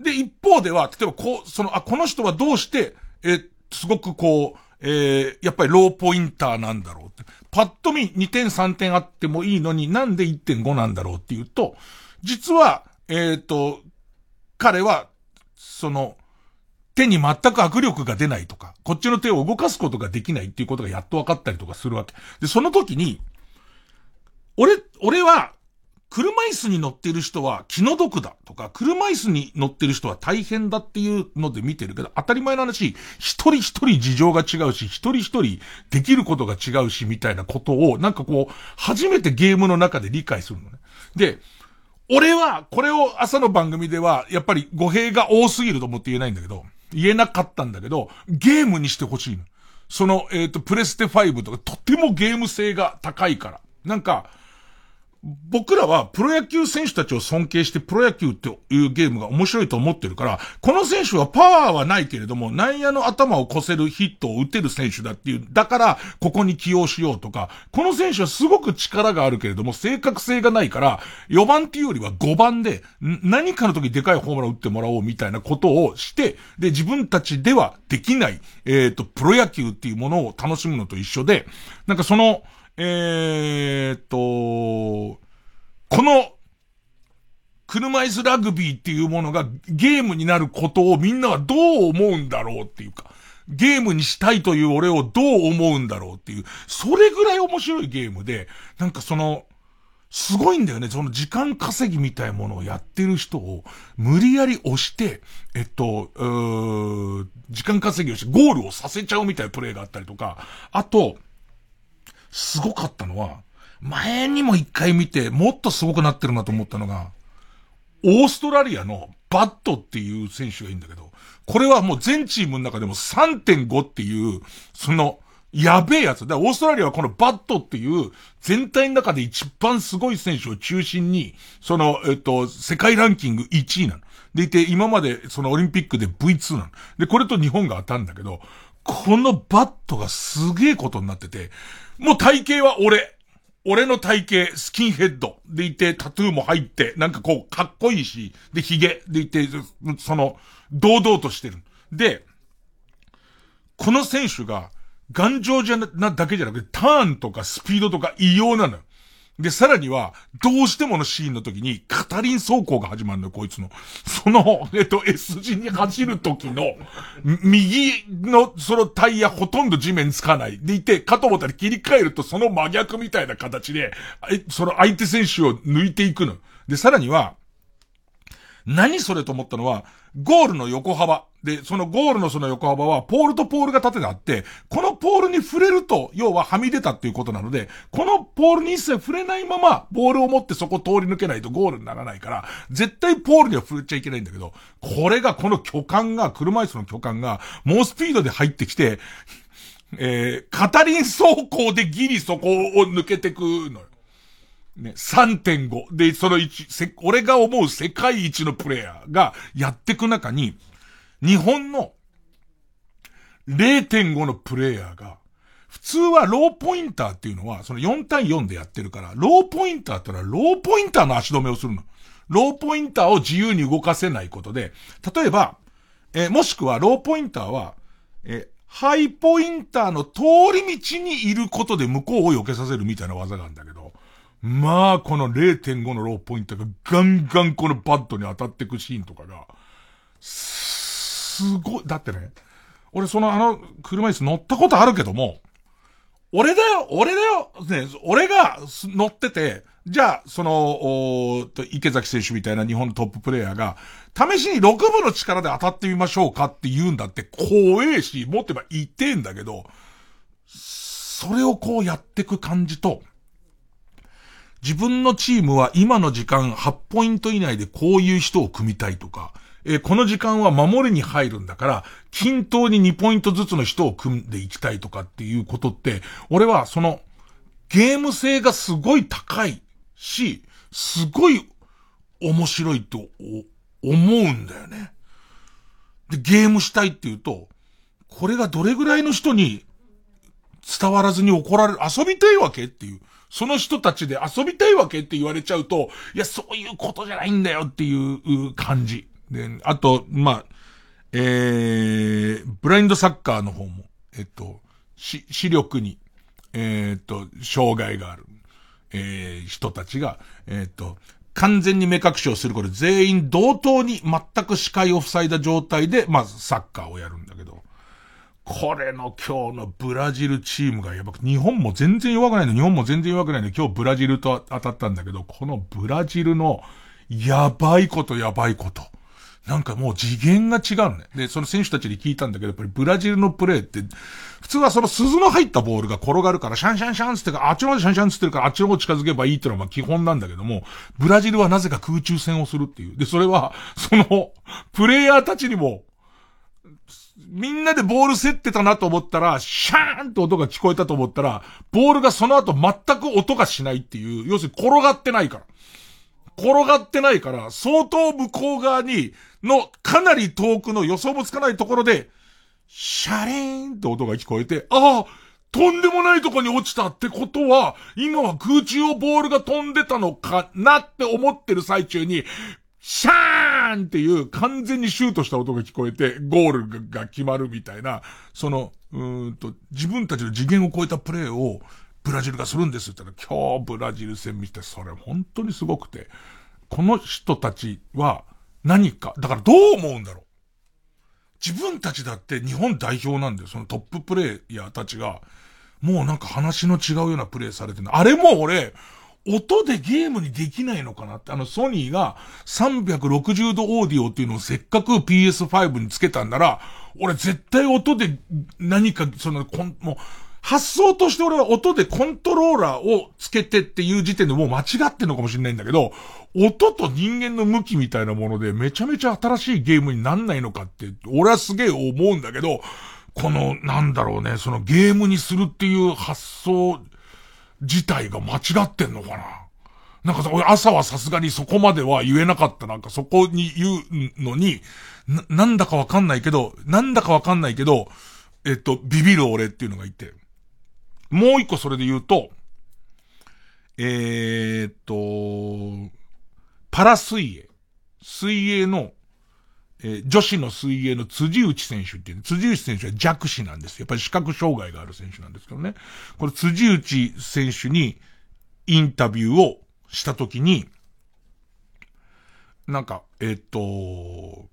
で、一方では、例えばこう、その、あ、この人はどうして、え、すごくこう、えー、やっぱりローポインターなんだろうって。パッと見2点3点あってもいいのになんで1.5なんだろうっていうと、実は、えっ、ー、と、彼は、その、手に全く握力が出ないとか、こっちの手を動かすことができないっていうことがやっと分かったりとかするわけ。で、その時に、俺、俺は、車椅子に乗ってる人は気の毒だとか、車椅子に乗ってる人は大変だっていうので見てるけど、当たり前の話、一人一人事情が違うし、一人一人できることが違うし、みたいなことを、なんかこう、初めてゲームの中で理解するのね。で、俺は、これを朝の番組では、やっぱり語弊が多すぎると思って言えないんだけど、言えなかったんだけど、ゲームにしてほしいの。その、えっ、ー、と、プレステ5とか、とてもゲーム性が高いから。なんか、僕らはプロ野球選手たちを尊敬してプロ野球っていうゲームが面白いと思ってるから、この選手はパワーはないけれども、内野の頭を越せるヒットを打てる選手だっていう、だからここに起用しようとか、この選手はすごく力があるけれども、正確性がないから、4番っていうよりは5番で、何かの時でかいホームラン打ってもらおうみたいなことをして、で、自分たちではできない、えっ、と、プロ野球っていうものを楽しむのと一緒で、なんかその、えー、っと、この、車椅子ラグビーっていうものがゲームになることをみんなはどう思うんだろうっていうか、ゲームにしたいという俺をどう思うんだろうっていう、それぐらい面白いゲームで、なんかその、すごいんだよね。その時間稼ぎみたいなものをやってる人を無理やり押して、えっと、時間稼ぎをしてゴールをさせちゃうみたいなプレイがあったりとか、あと、すごかったのは、前にも一回見て、もっとすごくなってるなと思ったのが、オーストラリアのバットっていう選手がいいんだけど、これはもう全チームの中でも3.5っていう、その、やべえやつ。だオーストラリアはこのバットっていう全体の中で一番すごい選手を中心に、その、えっと、世界ランキング1位なの。でいて、今までそのオリンピックで V2 なの。で、これと日本が当たるんだけど、このバットがすげえことになってて、もう体型は俺。俺の体型、スキンヘッドでいて、タトゥーも入って、なんかこう、かっこいいし、で、髭でいて、その、堂々としてる。で、この選手が、頑丈じゃな、だけじゃなくて、ターンとかスピードとか異様なのよ。で、さらには、どうしてものシーンの時に、カタリン走行が始まるのよ、こいつの。その、えっと、S 字に走る時の、右の、そのタイヤほとんど地面つかない。でいて、かと思ったら切り替えると、その真逆みたいな形で、え、その相手選手を抜いていくの。で、さらには、何それと思ったのは、ゴールの横幅。で、そのゴールのその横幅は、ポールとポールが縦であって、このポールに触れると、要ははみ出たっていうことなので、このポールに一切触れないまま、ボールを持ってそこ通り抜けないとゴールにならないから、絶対ポールには触れちゃいけないんだけど、これが、この巨漢が、車椅子の巨漢が、猛スピードで入ってきて、えー、カタリン走行でギリそこを抜けてくのよ。ね、3.5。で、その1、俺が思う世界一のプレイヤーがやってく中に、日本の0.5のプレイヤーが、普通はローポインターっていうのは、その4対4でやってるから、ローポインターってのはローポインターの足止めをするの。ローポインターを自由に動かせないことで、例えば、え、もしくはローポインターは、え、ハイポインターの通り道にいることで向こうを避けさせるみたいな技があるんだけど、まあ、この0.5のローポインターがガンガンこのバットに当たっていくシーンとかが、すごい、だってね、俺そのあの車椅子乗ったことあるけども、俺だよ俺だよね、俺が乗ってて、じゃあ、その、おと池崎選手みたいな日本のトッププレイヤーが、試しに6分の力で当たってみましょうかって言うんだって怖えし、持ってば言ってんだけど、それをこうやってく感じと、自分のチームは今の時間8ポイント以内でこういう人を組みたいとか、えー、この時間は守りに入るんだから、均等に2ポイントずつの人を組んでいきたいとかっていうことって、俺はその、ゲーム性がすごい高いし、すごい面白いと思うんだよね。で、ゲームしたいっていうと、これがどれぐらいの人に伝わらずに怒られる、遊びたいわけっていう。その人たちで遊びたいわけって言われちゃうと、いや、そういうことじゃないんだよっていう感じ。で、あと、まあ、えー、ブラインドサッカーの方も、えっと、し、視力に、えー、っと、障害がある、えー、人たちが、えー、っと、完全に目隠しをするこれ全員同等に全く視界を塞いだ状態で、まずサッカーをやるんだけど、これの今日のブラジルチームがやばく、日本も全然弱くないの、日本も全然弱くないの、今日ブラジルと当たったんだけど、このブラジルのやばいことやばいこと。なんかもう次元が違うね。で、その選手たちに聞いたんだけど、やっぱりブラジルのプレーって、普通はその鈴の入ったボールが転がるから、シャンシャンシャンつってか、あっちの方でシャンシャンつってるから、あっちの方近づけばいいっていうのはまあ基本なんだけども、ブラジルはなぜか空中戦をするっていう。で、それは、その、プレイヤーたちにも、みんなでボール競ってたなと思ったら、シャーンと音が聞こえたと思ったら、ボールがその後全く音がしないっていう、要するに転がってないから。転がってないから、相当向こう側に、の、かなり遠くの予想もつかないところで、シャレーンって音が聞こえて、ああ、とんでもないとこに落ちたってことは、今は空中をボールが飛んでたのかなって思ってる最中に、シャーンっていう完全にシュートした音が聞こえて、ゴールが決まるみたいな、その、うんと、自分たちの次元を超えたプレーを、ブラジルがするんですって言ったら、今日ブラジル戦見て、それ本当にすごくて、この人たちは何か、だからどう思うんだろう。自分たちだって日本代表なんだよ。そのトッププレイヤーたちが、もうなんか話の違うようなプレイされてるあれも俺、音でゲームにできないのかなって、あのソニーが360度オーディオっていうのをせっかく PS5 につけたんなら、俺絶対音で何か、その、こん、もう、発想として俺は音でコントローラーをつけてっていう時点でもう間違ってんのかもしれないんだけど、音と人間の向きみたいなものでめちゃめちゃ新しいゲームになんないのかって、俺はすげえ思うんだけど、この、なんだろうね、そのゲームにするっていう発想自体が間違ってんのかな？なんかさ、俺朝はさすがにそこまでは言えなかった。なんかそこに言うのに、な、なんだかわかんないけど、なんだかわかんないけど、えっと、ビビる俺っていうのがいて。もう一個それで言うと、えー、っと、パラ水泳。水泳の、えー、女子の水泳の辻内選手っていう、辻内選手は弱視なんです。やっぱり視覚障害がある選手なんですけどね。これ辻内選手にインタビューをしたときに、なんか、えっ、と、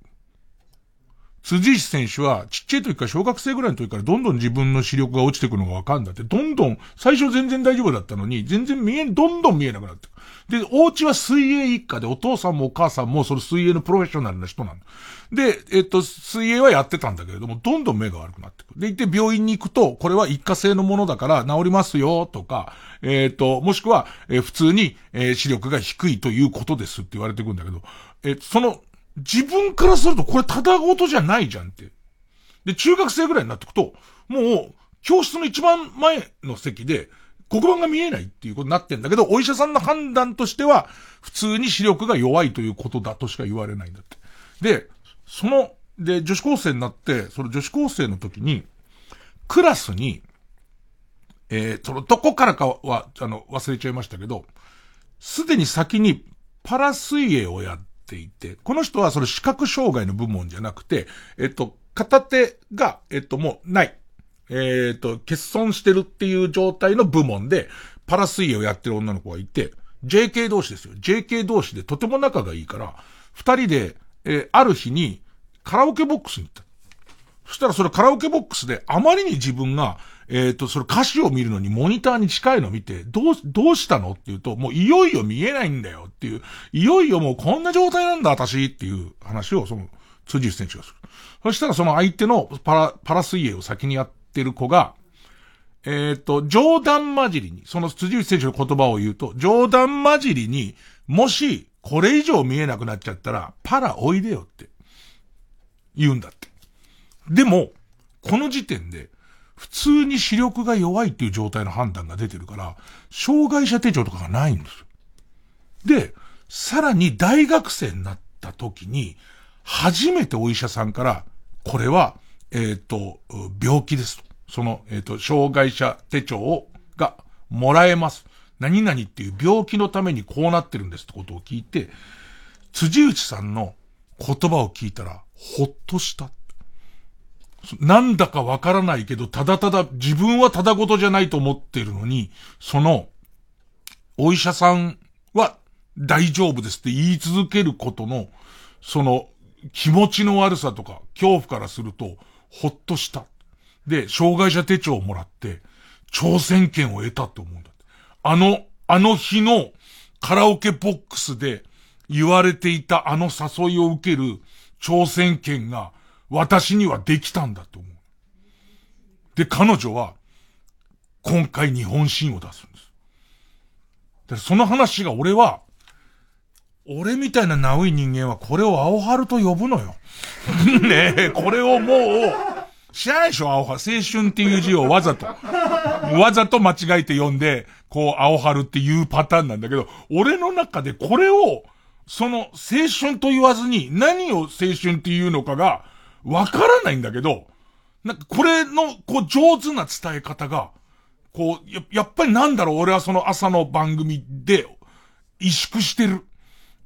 辻石選手は、ちっちゃい時から小学生ぐらいの時からどんどん自分の視力が落ちてくるのがわかんだって、どんどん、最初全然大丈夫だったのに、全然見え、どんどん見えなくなって。で、お家は水泳一家で、お父さんもお母さんもその水泳のプロフェッショナルな人なんだ。で、えっと、水泳はやってたんだけれども、どんどん目が悪くなってくる。で、行って病院に行くと、これは一過性のものだから治りますよ、とか、えっ、と、もしくは、えー、普通に、えー、視力が低いということですって言われてくるんだけど、えー、その、自分からするとこれただごとじゃないじゃんって。で、中学生ぐらいになってくと、もう、教室の一番前の席で、黒板が見えないっていうことになってんだけど、お医者さんの判断としては、普通に視力が弱いということだとしか言われないんだって。で、その、で、女子高生になって、その女子高生の時に、クラスに、えー、その、どこからかは、あの、忘れちゃいましたけど、すでに先にパラ水泳をやっていて、この人はその視覚障害の部門じゃなくて、えっと、片手が、えっと、もうない。えっと、欠損してるっていう状態の部門で、パラ水泳をやってる女の子がいて、JK 同士ですよ。JK 同士でとても仲がいいから、二人で、えー、ある日にカラオケボックスに行った。そしたらそれカラオケボックスであまりに自分が、えっ、ー、と、それ歌詞を見るのにモニターに近いのを見て、どう、どうしたのって言うと、もういよいよ見えないんだよっていう、いよいよもうこんな状態なんだ私っていう話を、その、辻内選手がする。そしたらその相手のパラ、パラ水泳を先にやってる子が、えっ、ー、と、冗談交じりに、その辻内選手の言葉を言うと、冗談交じりに、もし、これ以上見えなくなっちゃったら、パラおいでよって、言うんだって。でも、この時点で、普通に視力が弱いっていう状態の判断が出てるから、障害者手帳とかがないんです。で、さらに大学生になった時に、初めてお医者さんから、これは、えっ、ー、と、病気ですと。その、えっ、ー、と、障害者手帳を、が、もらえます。何々っていう病気のためにこうなってるんですってことを聞いて、辻内さんの言葉を聞いたら、ほっとした。なんだかわからないけど、ただただ、自分はただごとじゃないと思ってるのに、その、お医者さんは大丈夫ですって言い続けることの、その、気持ちの悪さとか、恐怖からすると、ほっとした。で、障害者手帳をもらって、挑戦権を得たって思うん。あの、あの日のカラオケボックスで言われていたあの誘いを受ける挑戦権が私にはできたんだと思う。で、彼女は、今回日本新を出すんです。で、その話が俺は、俺みたいなナウい人間はこれを青春と呼ぶのよ。ねえ、これをもう、知らないでしょ青春。青春っていう字をわざと、わざと間違えて読んで、こう、青春っていうパターンなんだけど、俺の中でこれを、その、青春と言わずに、何を青春っていうのかが、わからないんだけど、なんかこれの、こう上手な伝え方が、こう、や、やっぱりなんだろう、俺はその朝の番組で、萎縮してる。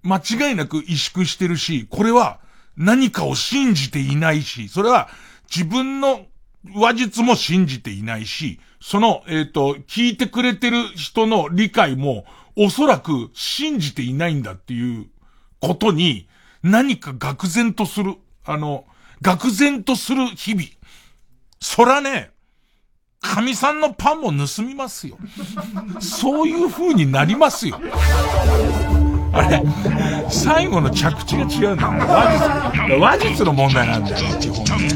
間違いなく萎縮してるし、これは何かを信じていないし、それは自分の話術も信じていないし、その、えっ、ー、と、聞いてくれてる人の理解もおそらく信じていないんだっていうことに何か愕然とする、あの、愕然とする日々。そらね、神さんのパンも盗みますよ。そういう風になりますよ。あれ、最後の着地が違うんだよ。話術、話術の問題なんだよ、基本ね。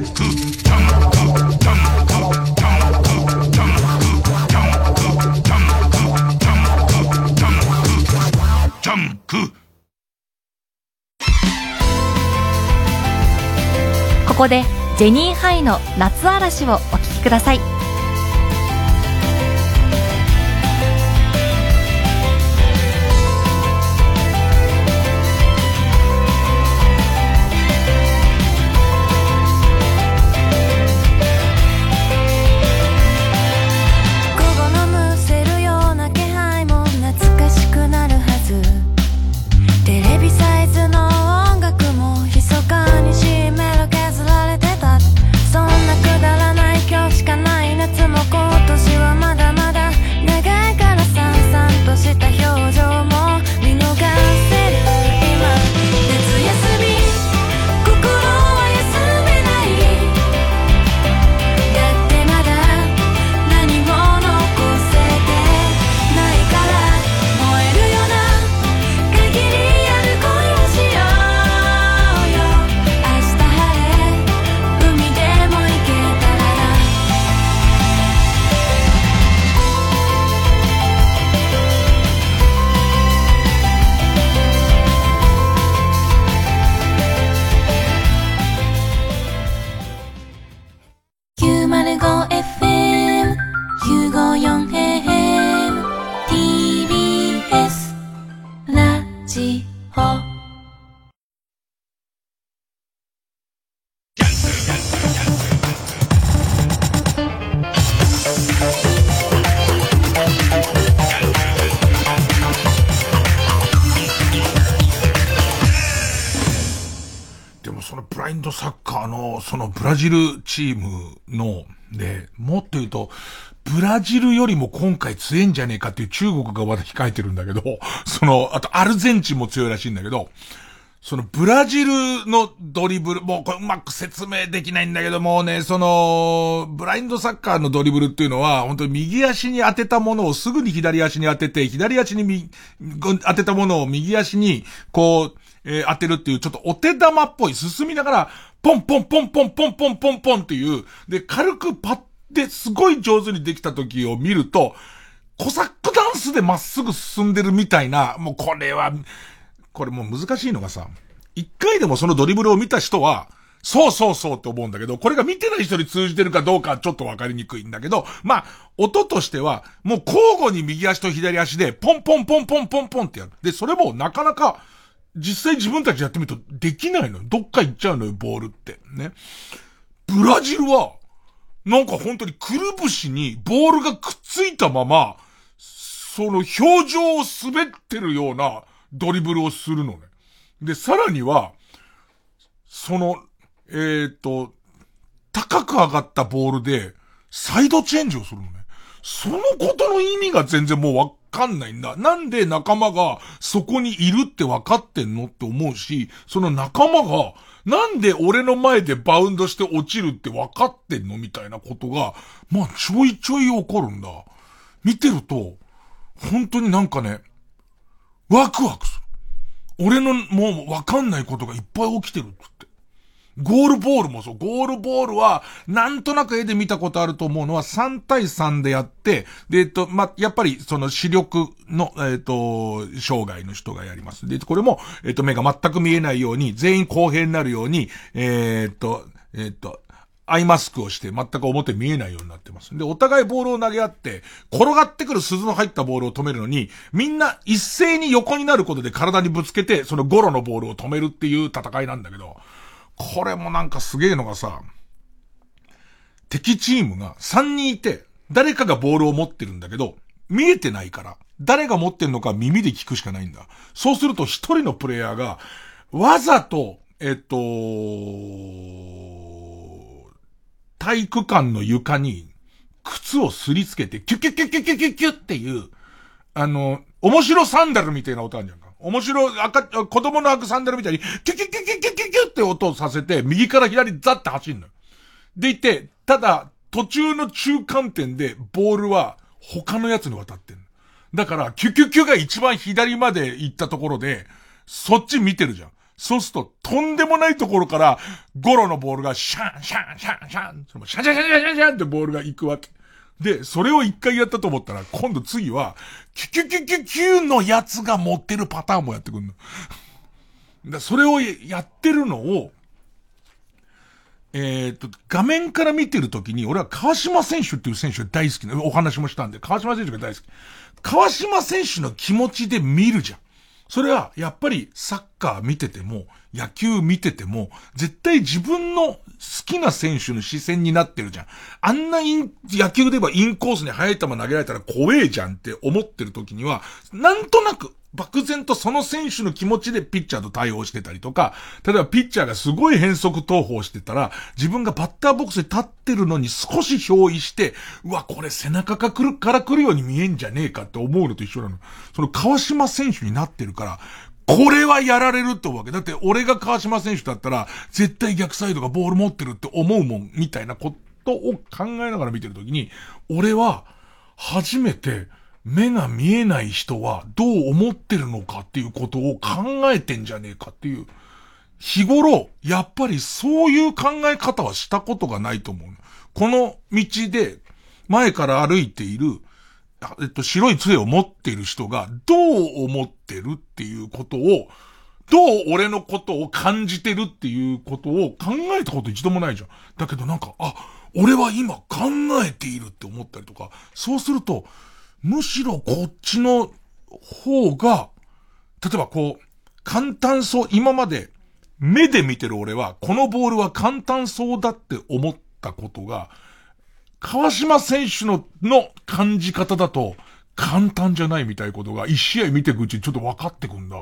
ジャンクここでジェニーハイの夏嵐をお聴きくださいラジルチームの、で、もっと言うと、ブラジルよりも今回強いんじゃねえかっていう中国がまだ控えてるんだけど、その、あとアルゼンチンも強いらしいんだけど、そのブラジルのドリブル、もうこれうまく説明できないんだけどもね、その、ブラインドサッカーのドリブルっていうのは、本当に右足に当てたものをすぐに左足に当てて、左足にみ当てたものを右足に、こう、えー、当てるっていう、ちょっとお手玉っぽい、進みながら、ポンポンポンポンポンポンポンポンっていう、で、軽くパッてすごい上手にできた時を見ると、コサックダンスでまっすぐ進んでるみたいな、もうこれは、これもう難しいのがさ、一回でもそのドリブルを見た人は、そうそうそうって思うんだけど、これが見てない人に通じてるかどうかちょっとわかりにくいんだけど、まあ、音としては、もう交互に右足と左足で、ポンポンポンポンポンポンってやる。で、それもなかなか、実際自分たちやってみるとできないのよ。どっか行っちゃうのよ、ボールって。ね。ブラジルは、なんか本当にくるぶしにボールがくっついたまま、その表情を滑ってるようなドリブルをするのね。で、さらには、その、えっ、ー、と、高く上がったボールで、サイドチェンジをするのね。そのことの意味が全然もうわかんないんだ。なんで仲間がそこにいるってわかってんのって思うし、その仲間が、なんで俺の前でバウンドして落ちるって分かってんのみたいなことが、まあちょいちょい起こるんだ。見てると、本当になんかね、ワクワクする。俺のもう分かんないことがいっぱい起きてるっ。ゴールボールもそう。ゴールボールは、なんとなく絵で見たことあると思うのは、3対3でやって、で、えっと、まやっぱり、その視力の、えっと、障害の人がやります。で、これも、えっと、目が全く見えないように、全員公平になるように、えっと、えっと、アイマスクをして全く表見えないようになってます。で、お互いボールを投げ合って、転がってくる鈴の入ったボールを止めるのに、みんな一斉に横になることで体にぶつけて、そのゴロのボールを止めるっていう戦いなんだけど、これもなんかすげえのがさ、敵チームが3人いて、誰かがボールを持ってるんだけど、見えてないから、誰が持ってるのか耳で聞くしかないんだ。そうすると一人のプレイヤーが、わざと、えっと、体育館の床に靴をすりつけて、キュキュキュキュキュキュキュっていう、あの、面白サンダルみたいな音あるじゃん。面白い赤、子供の履くサンダルみたいに、キュキュキュキュキュキュキュって音をさせて、右から左ザって走るのよ。でいて、ただ、途中の中間点で、ボールは他のやつに渡ってんの。だから、キュキュキュが一番左まで行ったところで、そっち見てるじゃん。そうすると、とんでもないところから、ゴロのボールがシャン、シャン、シャン、シャン、シャン、シャン、シャン、シャン、シャン、シャンってボールが行くわけ。で、それを一回やったと思ったら、今度次は、キュキュキュキュキュのやつが持ってるパターンもやってくるの。だそれをやってるのを、えっ、と、画面から見てるときに、俺は川島選手っていう選手が大好きな、お話もしたんで、川島選手が大好き。川島選手の気持ちで見るじゃん。それは、やっぱりサッカー見てても、野球見てても、絶対自分の好きな選手の視線になってるじゃん。あんなイン、野球で言えばインコースに速い球投げられたら怖えじゃんって思ってる時には、なんとなく、漠然とその選手の気持ちでピッチャーと対応してたりとか、例えばピッチャーがすごい変則投法してたら、自分がバッターボックスで立ってるのに少し憑依して、うわ、これ背中が来るから来るように見えんじゃねえかって思うのと一緒なの。その川島選手になってるから、これはやられるって思うわけ。だって俺が川島選手だったら、絶対逆サイドがボール持ってるって思うもん、みたいなことを考えながら見てるときに、俺は、初めて、目が見えない人はどう思ってるのかっていうことを考えてんじゃねえかっていう。日頃、やっぱりそういう考え方はしたことがないと思う。この道で前から歩いている、えっと、白い杖を持っている人がどう思ってるっていうことを、どう俺のことを感じてるっていうことを考えたこと一度もないじゃん。だけどなんか、あ、俺は今考えているって思ったりとか、そうすると、むしろこっちの方が、例えばこう、簡単そう、今まで目で見てる俺は、このボールは簡単そうだって思ったことが、川島選手の、の感じ方だと、簡単じゃないみたいなことが、一試合見ていくうちにちょっと分かってくんだ。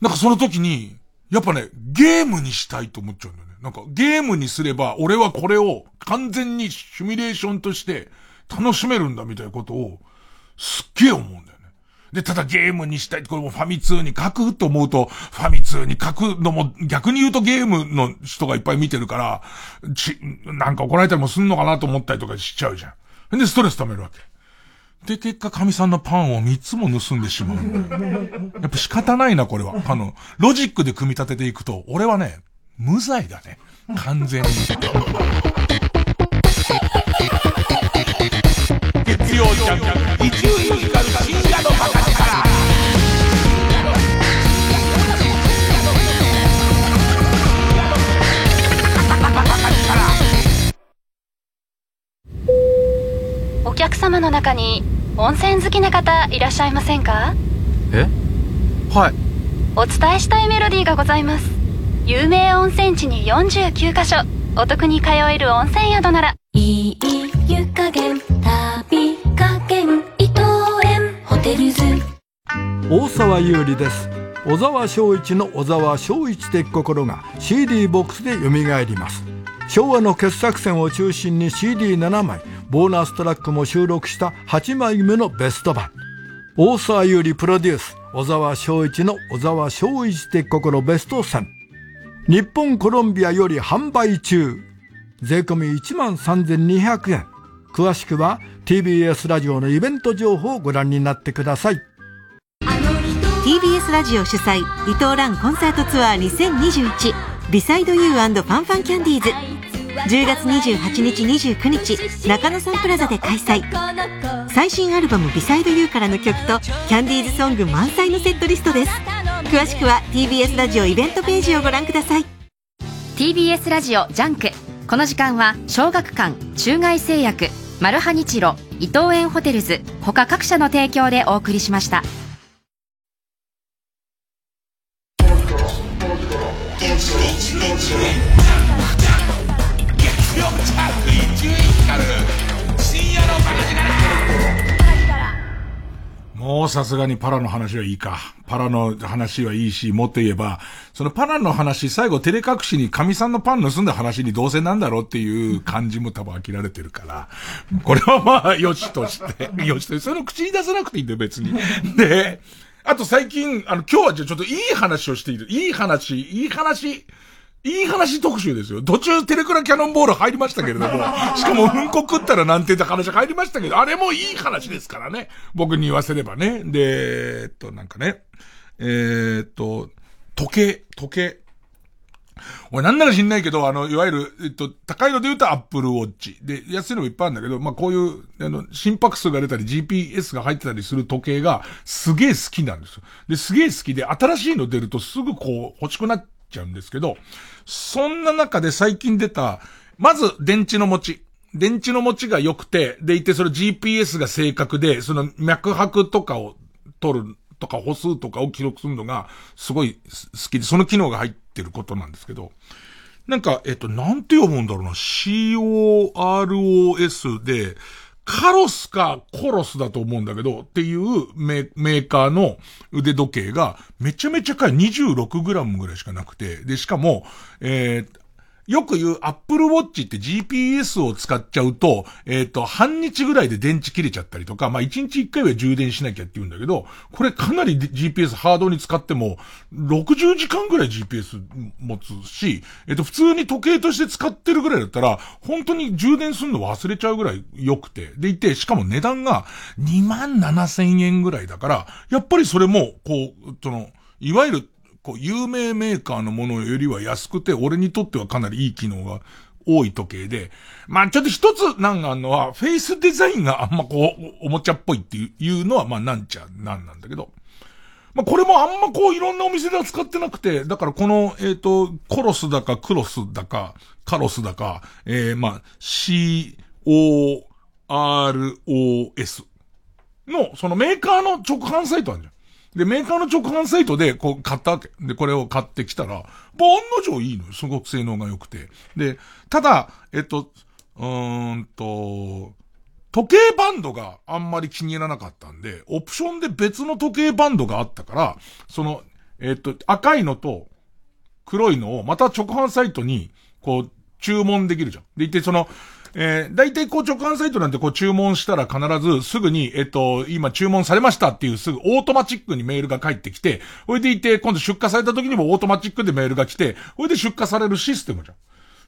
なんかその時に、やっぱね、ゲームにしたいと思っちゃうんだよね。なんかゲームにすれば、俺はこれを完全にシミュレーションとして楽しめるんだみたいなことを、すっげえ思うんだよね。で、ただゲームにしたい。これもファミ通に書くと思うと、ファミ通に書くのも逆に言うとゲームの人がいっぱい見てるから、ち、なんか怒られたりもすんのかなと思ったりとかしちゃうじゃん。で、ストレス溜めるわけ。で、結果、神さんのパンを3つも盗んでしまう。やっぱ仕方ないな、これは。あの、ロジックで組み立てていくと、俺はね、無罪だね。完全に。曜ジャンク、伊集院光深夜のバカ力。お客様の中に温泉好きな方いらっしゃいませんか？え？はい。お伝えしたいメロディーがございます。有名温泉地に49カ所。お得に通える温泉宿なら。いい湯加減ルズ大沢優里です。小沢昭一の小沢昭一的心が CD ボックスで蘇ります。昭和の傑作選を中心に CD7 枚ボーナストラックも収録した8枚目のベスト版。大沢優里プロデュース小沢昭一の小沢昭一的心ベスト10日本コロンビアより販売中。税込1万3200円。詳しくは TBS ラジオのイベント情報をご覧になってください。TBS ラジオ主催伊藤蘭コンサートツアー2021ビサイドユーファンファンキャンディーズ。10月28日29日中野サンプラザで開催。最新アルバム「ビサイドユーからの曲とキャンディーズソング満載のセットリストです。詳しくは TBS ラジオイベントページをご覧ください。TBS ラジオジャンク。この時間は小学館中外製薬マルハニチロ伊藤園ホテルズ他各社の提供でお送りしました。もうさすがにパラの話はいいか。パラの話はいいし、もっと言えば、そのパラの話、最後照れ隠しに神さんのパン盗んだ話にどうせなんだろうっていう感じも多分飽きられてるから、これはまあ、よしとして、よしとして、それを口に出さなくていいんだよ、別に。で、あと最近、あの、今日はじゃあちょっといい話をしている。いい話、いい話。いい話特集ですよ。途中テレクラキャノンボール入りましたけれども、しかもうんこ食ったらなんて言った話入りましたけど、あれもいい話ですからね。僕に言わせればね。で、えっと、なんかね。えー、っと、時計、時計。俺なんなら知んないけど、あの、いわゆる、えっと、高いので言うとアップルウォッチ。で、安いのもいっぱいあるんだけど、まあ、こういう、あの、心拍数が出たり GPS が入ってたりする時計がすげえ好きなんですよ。で、すげえ好きで、新しいの出るとすぐこう、欲しくなっちゃうんですけど、そんな中で最近出た、まず電池の持ち。電池の持ちが良くて、でいてその GPS が正確で、その脈拍とかを取るとか歩数とかを記録するのがすごい好きで、その機能が入ってることなんですけど、なんか、えっと、なんて読むんだろうな、COROS で、カロスかコロスだと思うんだけど、っていうメーカーの腕時計がめちゃめちゃかい 26g ぐらいしかなくて、で、しかも、えー、よく言う Apple Watch って GPS を使っちゃうと、えっ、ー、と、半日ぐらいで電池切れちゃったりとか、まあ、1日1回は充電しなきゃって言うんだけど、これかなり GPS ハードに使っても、60時間ぐらい GPS 持つし、えっ、ー、と、普通に時計として使ってるぐらいだったら、本当に充電するの忘れちゃうぐらい良くて、でいて、しかも値段が2万7千円ぐらいだから、やっぱりそれも、こう、その、いわゆるこう、有名メーカーのものよりは安くて、俺にとってはかなりいい機能が多い時計で、まあちょっと一つなんがあるのは、フェイスデザインがあんまこう、おもちゃっぽいっていうのは、まあなんちゃなんなんだけど、まあこれもあんまこういろんなお店では使ってなくて、だからこの、えっ、ー、と、コロスだかクロスだか、カロスだか、えー、まあ C-O-R-O-S の、そのメーカーの直販サイトあるじゃん。で、メーカーの直販サイトで、こう、買ったわけ。で、これを買ってきたら、案の定いいのよ。すごく性能が良くて。で、ただ、えっと、うーんと、時計バンドがあんまり気に入らなかったんで、オプションで別の時計バンドがあったから、その、えっと、赤いのと、黒いのを、また直販サイトに、こう、注文できるじゃん。で、いて、その、えー、大体こう直販サイトなんてこう注文したら必ずすぐに、えっと、今注文されましたっていうすぐオートマチックにメールが返ってきて、ほいでいて、今度出荷された時にもオートマチックでメールが来て、ほいで出荷されるシステムじゃん。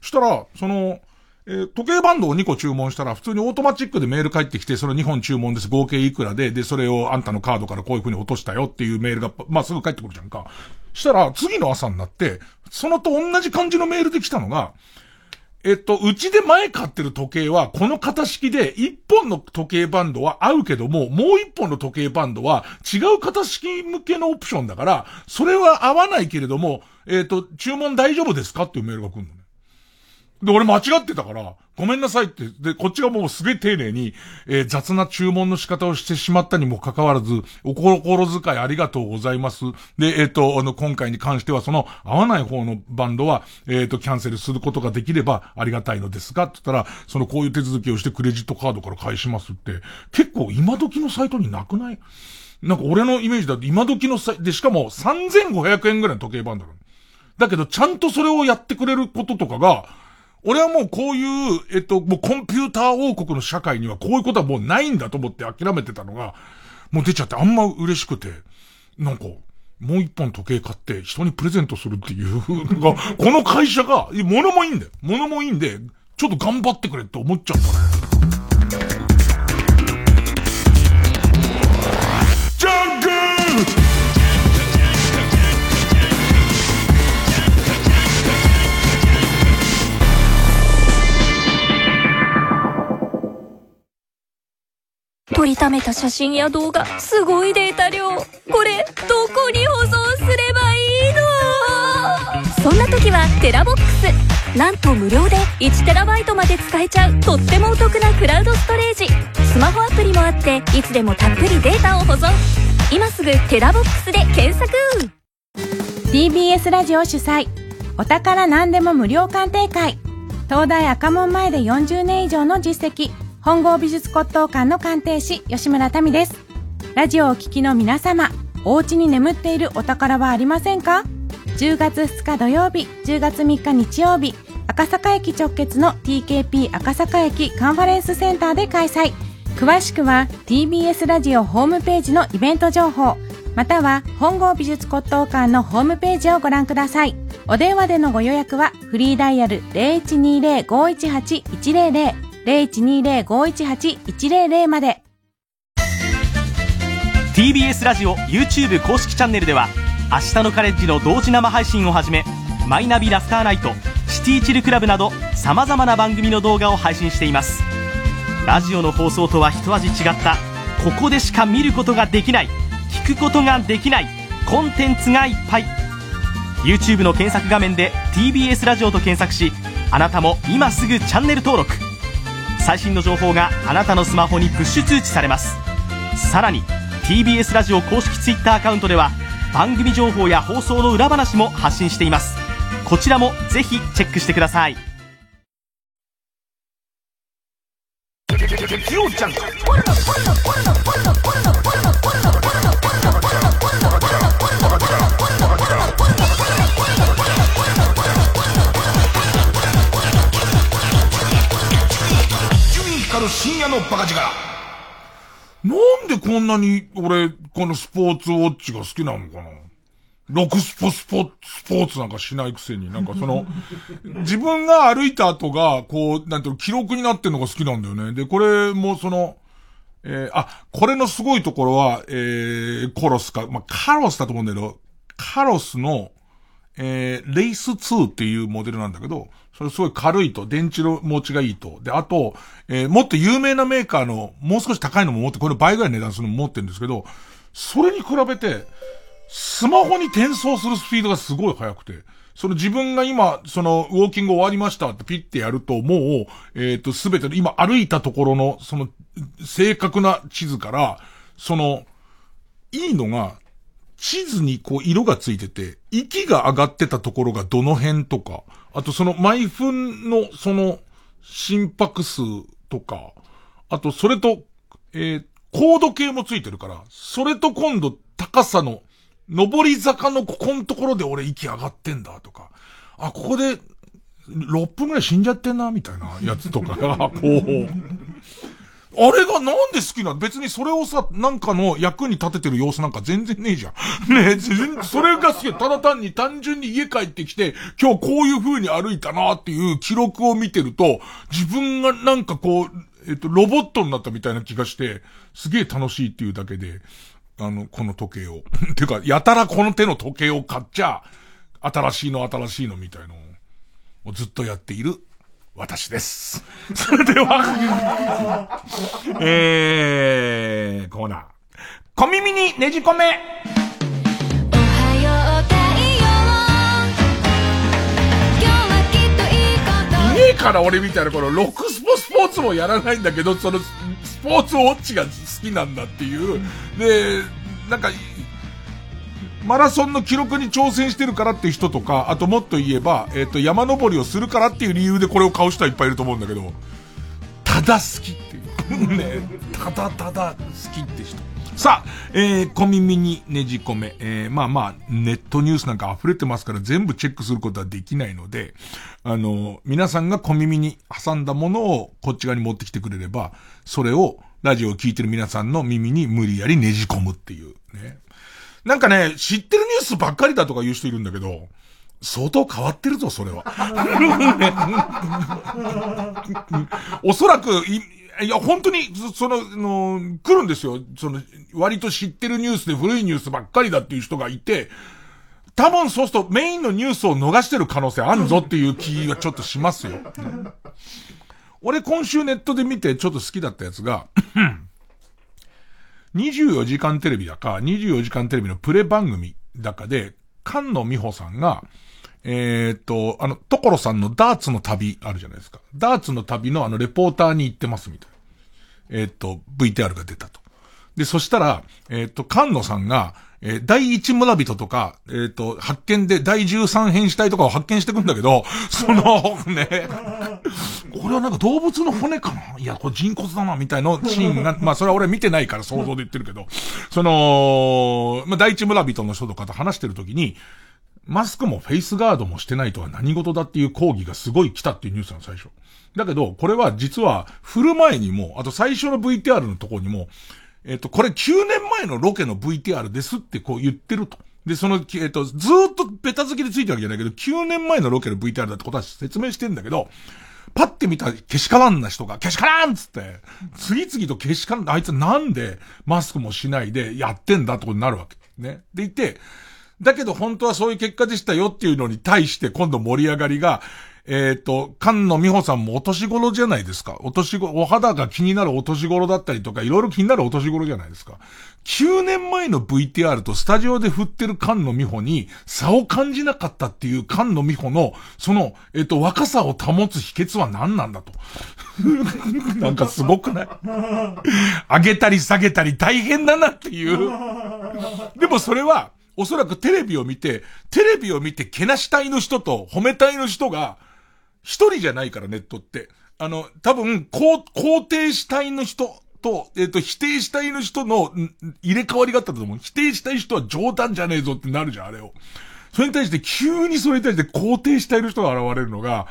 したら、その、えー、時計バンドを2個注文したら、普通にオートマチックでメール返ってきて、その2本注文です。合計いくらで、で、それをあんたのカードからこういう風に落としたよっていうメールが、まあ、すぐ返ってくるじゃんか。したら、次の朝になって、そのと同じ感じのメールで来たのが、えっと、うちで前買ってる時計は、この型式で、一本の時計バンドは合うけども、もう一本の時計バンドは違う型式向けのオプションだから、それは合わないけれども、えっと、注文大丈夫ですか？っていうメールが来るのね。で、俺間違ってたから、ごめんなさいって、で、こっちがもうすげえ丁寧に、えー、雑な注文の仕方をしてしまったにもかかわらず、お心遣いありがとうございます。で、えっ、ー、と、あの、今回に関しては、その、合わない方のバンドは、えっ、ー、と、キャンセルすることができればありがたいのですが、って言ったら、その、こういう手続きをしてクレジットカードから返しますって、結構今時のサイトになくない？なんか俺のイメージだと今時のサイト、で、しかも3500円ぐらいの時計バンドだけど、ちゃんとそれをやってくれることとかが、俺はもうこういう、えっと、もうコンピューター王国の社会にはこういうことはもうないんだと思って諦めてたのが、もう出ちゃってあんま嬉しくて、なんか、もう一本時計買って人にプレゼントするっていうが、この会社が、物もいいんだよ。物もいいんで、ちょっと頑張ってくれって思っちゃったね。撮りためた写真や動画、すごいデータ量。これ、どこに保存すればいいの？そんな時はテラボックス。なんと無料で 1TB まで使えちゃうとってもお得なクラウドストレージ。スマホアプリもあって、いつでもたっぷりデータを保存。今すぐテラボックスで検索 TBS ラジオ主催、お宝何でも無料鑑定会。東大赤門前で40年以上の実績。本郷美術骨董館の鑑定士、吉村民です。ラジオをお聞きの皆様、お家に眠っているお宝はありませんか ?10 月2日土曜日、10月3日日曜日、赤坂駅直結の TKP 赤坂駅カンファレンスセンターで開催。詳しくは TBS ラジオホームページのイベント情報、または本郷美術骨董館のホームページをご覧ください。お電話でのご予約はフリーダイヤル0120-518-100 0120-518-100まで。TBS ラジオ YouTube 公式チャンネルでは明日のカレッジの同時生配信をはじめマイナビラフターナイトシティチルクラブなどさまざまな番組の動画を配信しています。ラジオの放送とは一味違ったここでしか見ることができない聞くことができないコンテンツがいっぱい。YouTube の検索画面で TBS ラジオと検索しあなたも今すぐチャンネル登録。最新の情報があなたのスマホにプッシュ通知されます。さらに TBS ラジオ公式 Twitter アカウントでは番組情報や放送の裏話も発信しています。こちらもぜひチェックしてください。る深夜のバカ力。なんでこんなに俺、このスポーツウォッチが好きなのかな？ロクスポスポ、スポーツなんかしないくせに、なんかその、自分が歩いた後が、こう、なんていうの、記録になってるのが好きなんだよね。で、これもその、えー、あ、これのすごいところは、えー、コロスか、まあ、カロスだと思うんだけど、カロスの、えー、レイス2っていうモデルなんだけど、それすごい軽いと、電池の持ちがいいと。で、あと、えー、もっと有名なメーカーの、もう少し高いのも持って、これ倍ぐらい値段するのも持ってるんですけど、それに比べて、スマホに転送するスピードがすごい速くて、その自分が今、その、ウォーキング終わりましたってピッてやると、もう、えっ、ー、と、すべての、今歩いたところの、その、正確な地図から、その、いいのが、地図にこう色がついてて、息が上がってたところがどの辺とか、あとその毎分のその心拍数とか、あとそれと、えー、高度計もついてるから、それと今度高さの上り坂のここのところで俺息上がってんだとか、あ、ここで、6分ぐらい死んじゃってんな、みたいなやつとかが、こう、あれがなんで好きなの？別にそれをさ、なんかの役に立ててる様子なんか全然ねえじゃん。ねえ、全それが好き。ただ単に単純に家帰ってきて、今日こういう風に歩いたなっていう記録を見てると、自分がなんかこう、えっと、ロボットになったみたいな気がして、すげえ楽しいっていうだけで、あの、この時計を。てか、やたらこの手の時計を買っちゃ、新しいの新しいのみたいのをずっとやっている私です。それでは えー、コーナー。小耳にねじ込めおはよう太陽いねえから俺みたいなこのロックスポスポーツもやらないんだけど、そのスポーツウォッチが好きなんだっていう。で、なんか、マラソンの記録に挑戦してるからっていう人とか、あともっと言えば、えっ、ー、と、山登りをするからっていう理由でこれを買う人はいっぱいいると思うんだけど、ただ好きっていう。ね、ただただ好きって人。さあ、えー、小耳にねじ込め、えー、まあまあ、ネットニュースなんか溢れてますから全部チェックすることはできないので、あの、皆さんが小耳に挟んだものをこっち側に持ってきてくれれば、それをラジオを聞いてる皆さんの耳に無理やりねじ込むっていう、ね。なんかね、知ってるニュースばっかりだとか言う人いるんだけど、相当変わってるぞ、それは。おそらく、い、や、本当に、その、の、来るんですよ。その、割と知ってるニュースで古いニュースばっかりだっていう人がいて、多分そうするとメインのニュースを逃してる可能性あるぞっていう気がちょっとしますよ。俺今週ネットで見てちょっと好きだったやつが24時間テレビだか、24時間テレビのプレ番組だかで、菅野美穂さんが、えー、っと、あの、所さんのダーツの旅あるじゃないですか。ダーツの旅のあの、レポーターに行ってますみたいな。えー、っと、VTR が出たと。で、そしたら、えー、っと、菅野さんが、えー、第一村人とか、えっ、ー、と、発見で第十三変死体とかを発見してくんだけど、その、ね、これはなんか動物の骨かな？いや、これ人骨だな、みたいなシーンが、まあそれは俺見てないから想像で言ってるけど、その、まあ第一村人の人とかと話してるときに、マスクもフェイスガードもしてないとは何事だっていう抗議がすごい来たっていうニュースなの最初。だけど、これは実は、振る前にも、あと最初の VTR のところにも、えっ、と、これ9年前のロケの VTR ですってこう言ってると。で、その、えっ、と、ずっとベタ付きでついてるわけじゃないけど、9年前のロケの VTR だってことは説明してんだけど、パッて見たけしからんな人が、けしからんっつって、次々とけしからん、あいつなんでマスクもしないでやってんだってことになるわけ。ね。でいて、だけど本当はそういう結果でしたよっていうのに対して今度盛り上がりが、えっ、ー、と、菅野美穂さんもお年頃じゃないですか。お年頃、お肌が気になるお年頃だったりとか、いろいろ気になるお年頃じゃないですか。9年前の VTR とスタジオで振ってる菅野美穂に差を感じなかったっていう菅野美穂の、その、えっ、ー、と、若さを保つ秘訣は何なんだと。なんかすごくない？上げたり下げたり大変だなっていう。でもそれは、おそらくテレビを見て、テレビを見てけなしたいの人と褒めたいの人が、一人じゃないから、ネットって。あの、多分、肯定したいの人と、えっ、ー、と、否定したいの人の入れ替わりがあったと思う。否定したい人は冗談じゃねえぞってなるじゃん、あれを。それに対して、急にそれに対して肯定したいの人が現れるのが、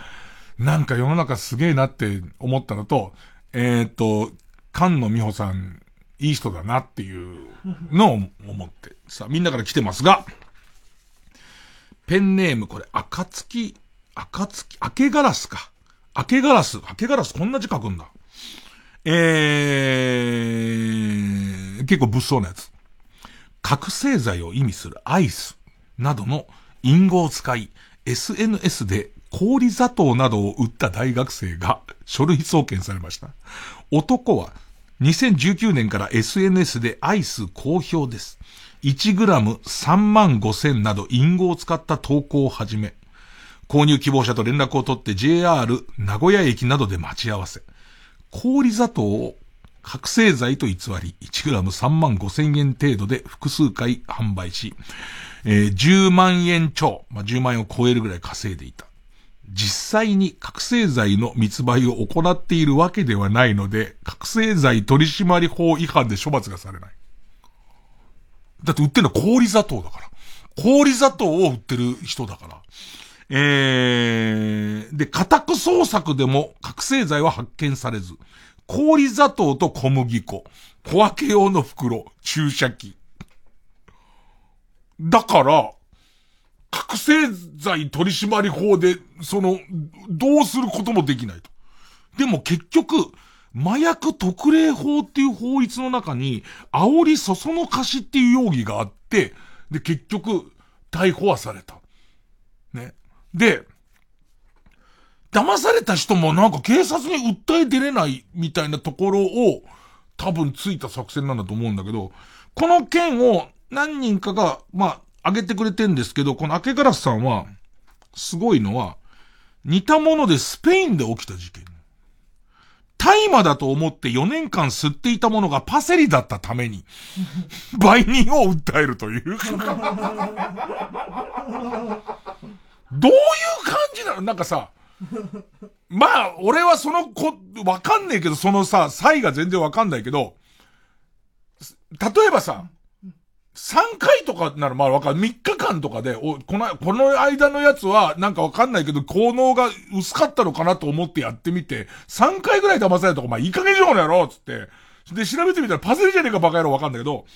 なんか世の中すげえなって思ったのと、えっ、ー、と、菅野美穂さん、いい人だなっていうのを思って。さあ、みんなから来てますが、ペンネーム、これ、赤月赤月、明けガラスか。明けガラス。明けガラスこんな字書くんだ。えー、結構物騒なやつ。覚醒剤を意味するアイスなどの隠語を使い、SNS で氷砂糖などを売った大学生が書類送検されました。男は2019年から SNS でアイス好評です。1g3 万5千など隠語を使った投稿を始め、購入希望者と連絡を取って JR 名古屋駅などで待ち合わせ。氷砂糖を覚醒剤と偽り、1g3 万5千円程度で複数回販売し、えー、10万円超、まあ、10万円を超えるぐらい稼いでいた。実際に覚醒剤の密売を行っているわけではないので、覚醒剤取締法違反で処罰がされない。だって売ってるのは氷砂糖だから。氷砂糖を売ってる人だから。えー、で、家宅捜索でも覚醒剤は発見されず、氷砂糖と小麦粉、小分け用の袋、注射器。だから、覚醒剤取締法で、その、どうすることもできないと。でも結局、麻薬特例法っていう法律の中に、煽りそそのかしっていう容疑があって、で、結局、逮捕はされた。ね。で、騙された人もなんか警察に訴え出れないみたいなところを多分ついた作戦なんだと思うんだけど、この件を何人かが、まあ、挙げてくれてんですけど、この明けガラスさんは、すごいのは、似たものでスペインで起きた事件。大麻だと思って4年間吸っていたものがパセリだったために、売人を訴えるという。どういう感じなの？なんかさ、まあ、俺はそのこ、わかんねえけど、そのさ、際が全然わかんないけど、例えばさ、3回とかならまあわかる。3日間とかで、お、この、この間のやつはなんかわかんないけど、効能が薄かったのかなと思ってやってみて、3回ぐらい騙されたとか、まあいい加減にしろやろつって。で、調べてみたらパセリじゃねえかバカ野郎わかんないけど、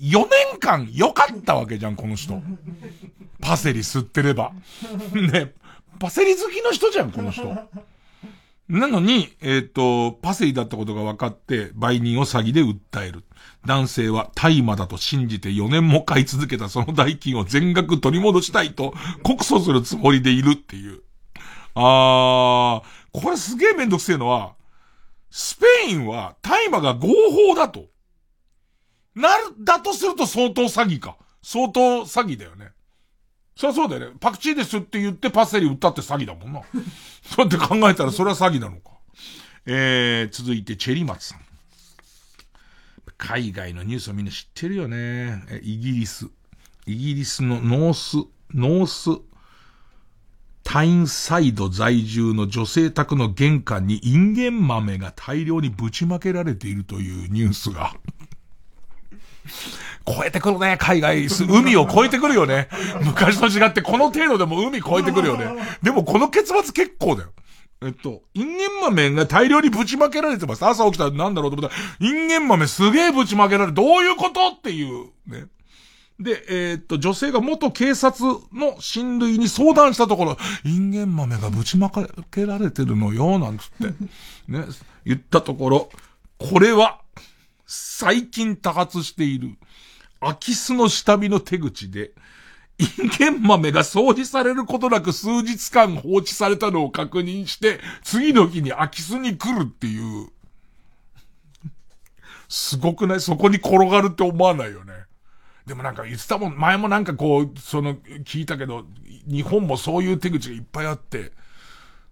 4年間良かったわけじゃん、この人。パセリ吸ってれば。ね、パセリ好きの人じゃん、この人。なのに、えっ、と、パセリだったことが分かって、売人を詐欺で訴える。男性は大麻だと信じて4年も買い続けたその代金を全額取り戻したいと告訴するつもりでいるっていう。あー、これすげえめんどくせえのは、スペインは大麻が合法だと。なる、だとすると相当詐欺か。相当詐欺だよね。そりゃそうだよね。パクチーですって言ってパセリ売ったって詐欺だもんな。そうやって考えたらそれは詐欺なのか。えー、続いてチェリマツさん。海外のニュースをみんな知ってるよね。イギリス。イギリスのノース、ノース、タインサイド在住の女性宅の玄関にインゲン豆が大量にぶちまけられているというニュースが。超えてくるね、海外。海を超えてくるよね。昔と違ってこの程度でも海超えてくるよね。でもこの結末結構だよ。えっと、インゲン豆が大量にぶちまけられてます。朝起きたらなんだろうと思ったら、インゲン豆すげえぶちまけられる。どういうことっていう、ね。で、えー、っと、女性が元警察の親類に相談したところ、インゲン豆がぶちまけられてるのよ、なんつって、ね、言ったところ、これは、最近多発している、空き巣の下見の手口で、インゲン豆が掃除されることなく数日間放置されたのを確認して、次の日に空き巣に来るっていう。すごくない？そこに転がるって思わないよね。でもなんか言ってたもん、前もなんかこう、その、聞いたけど、日本もそういう手口がいっぱいあって、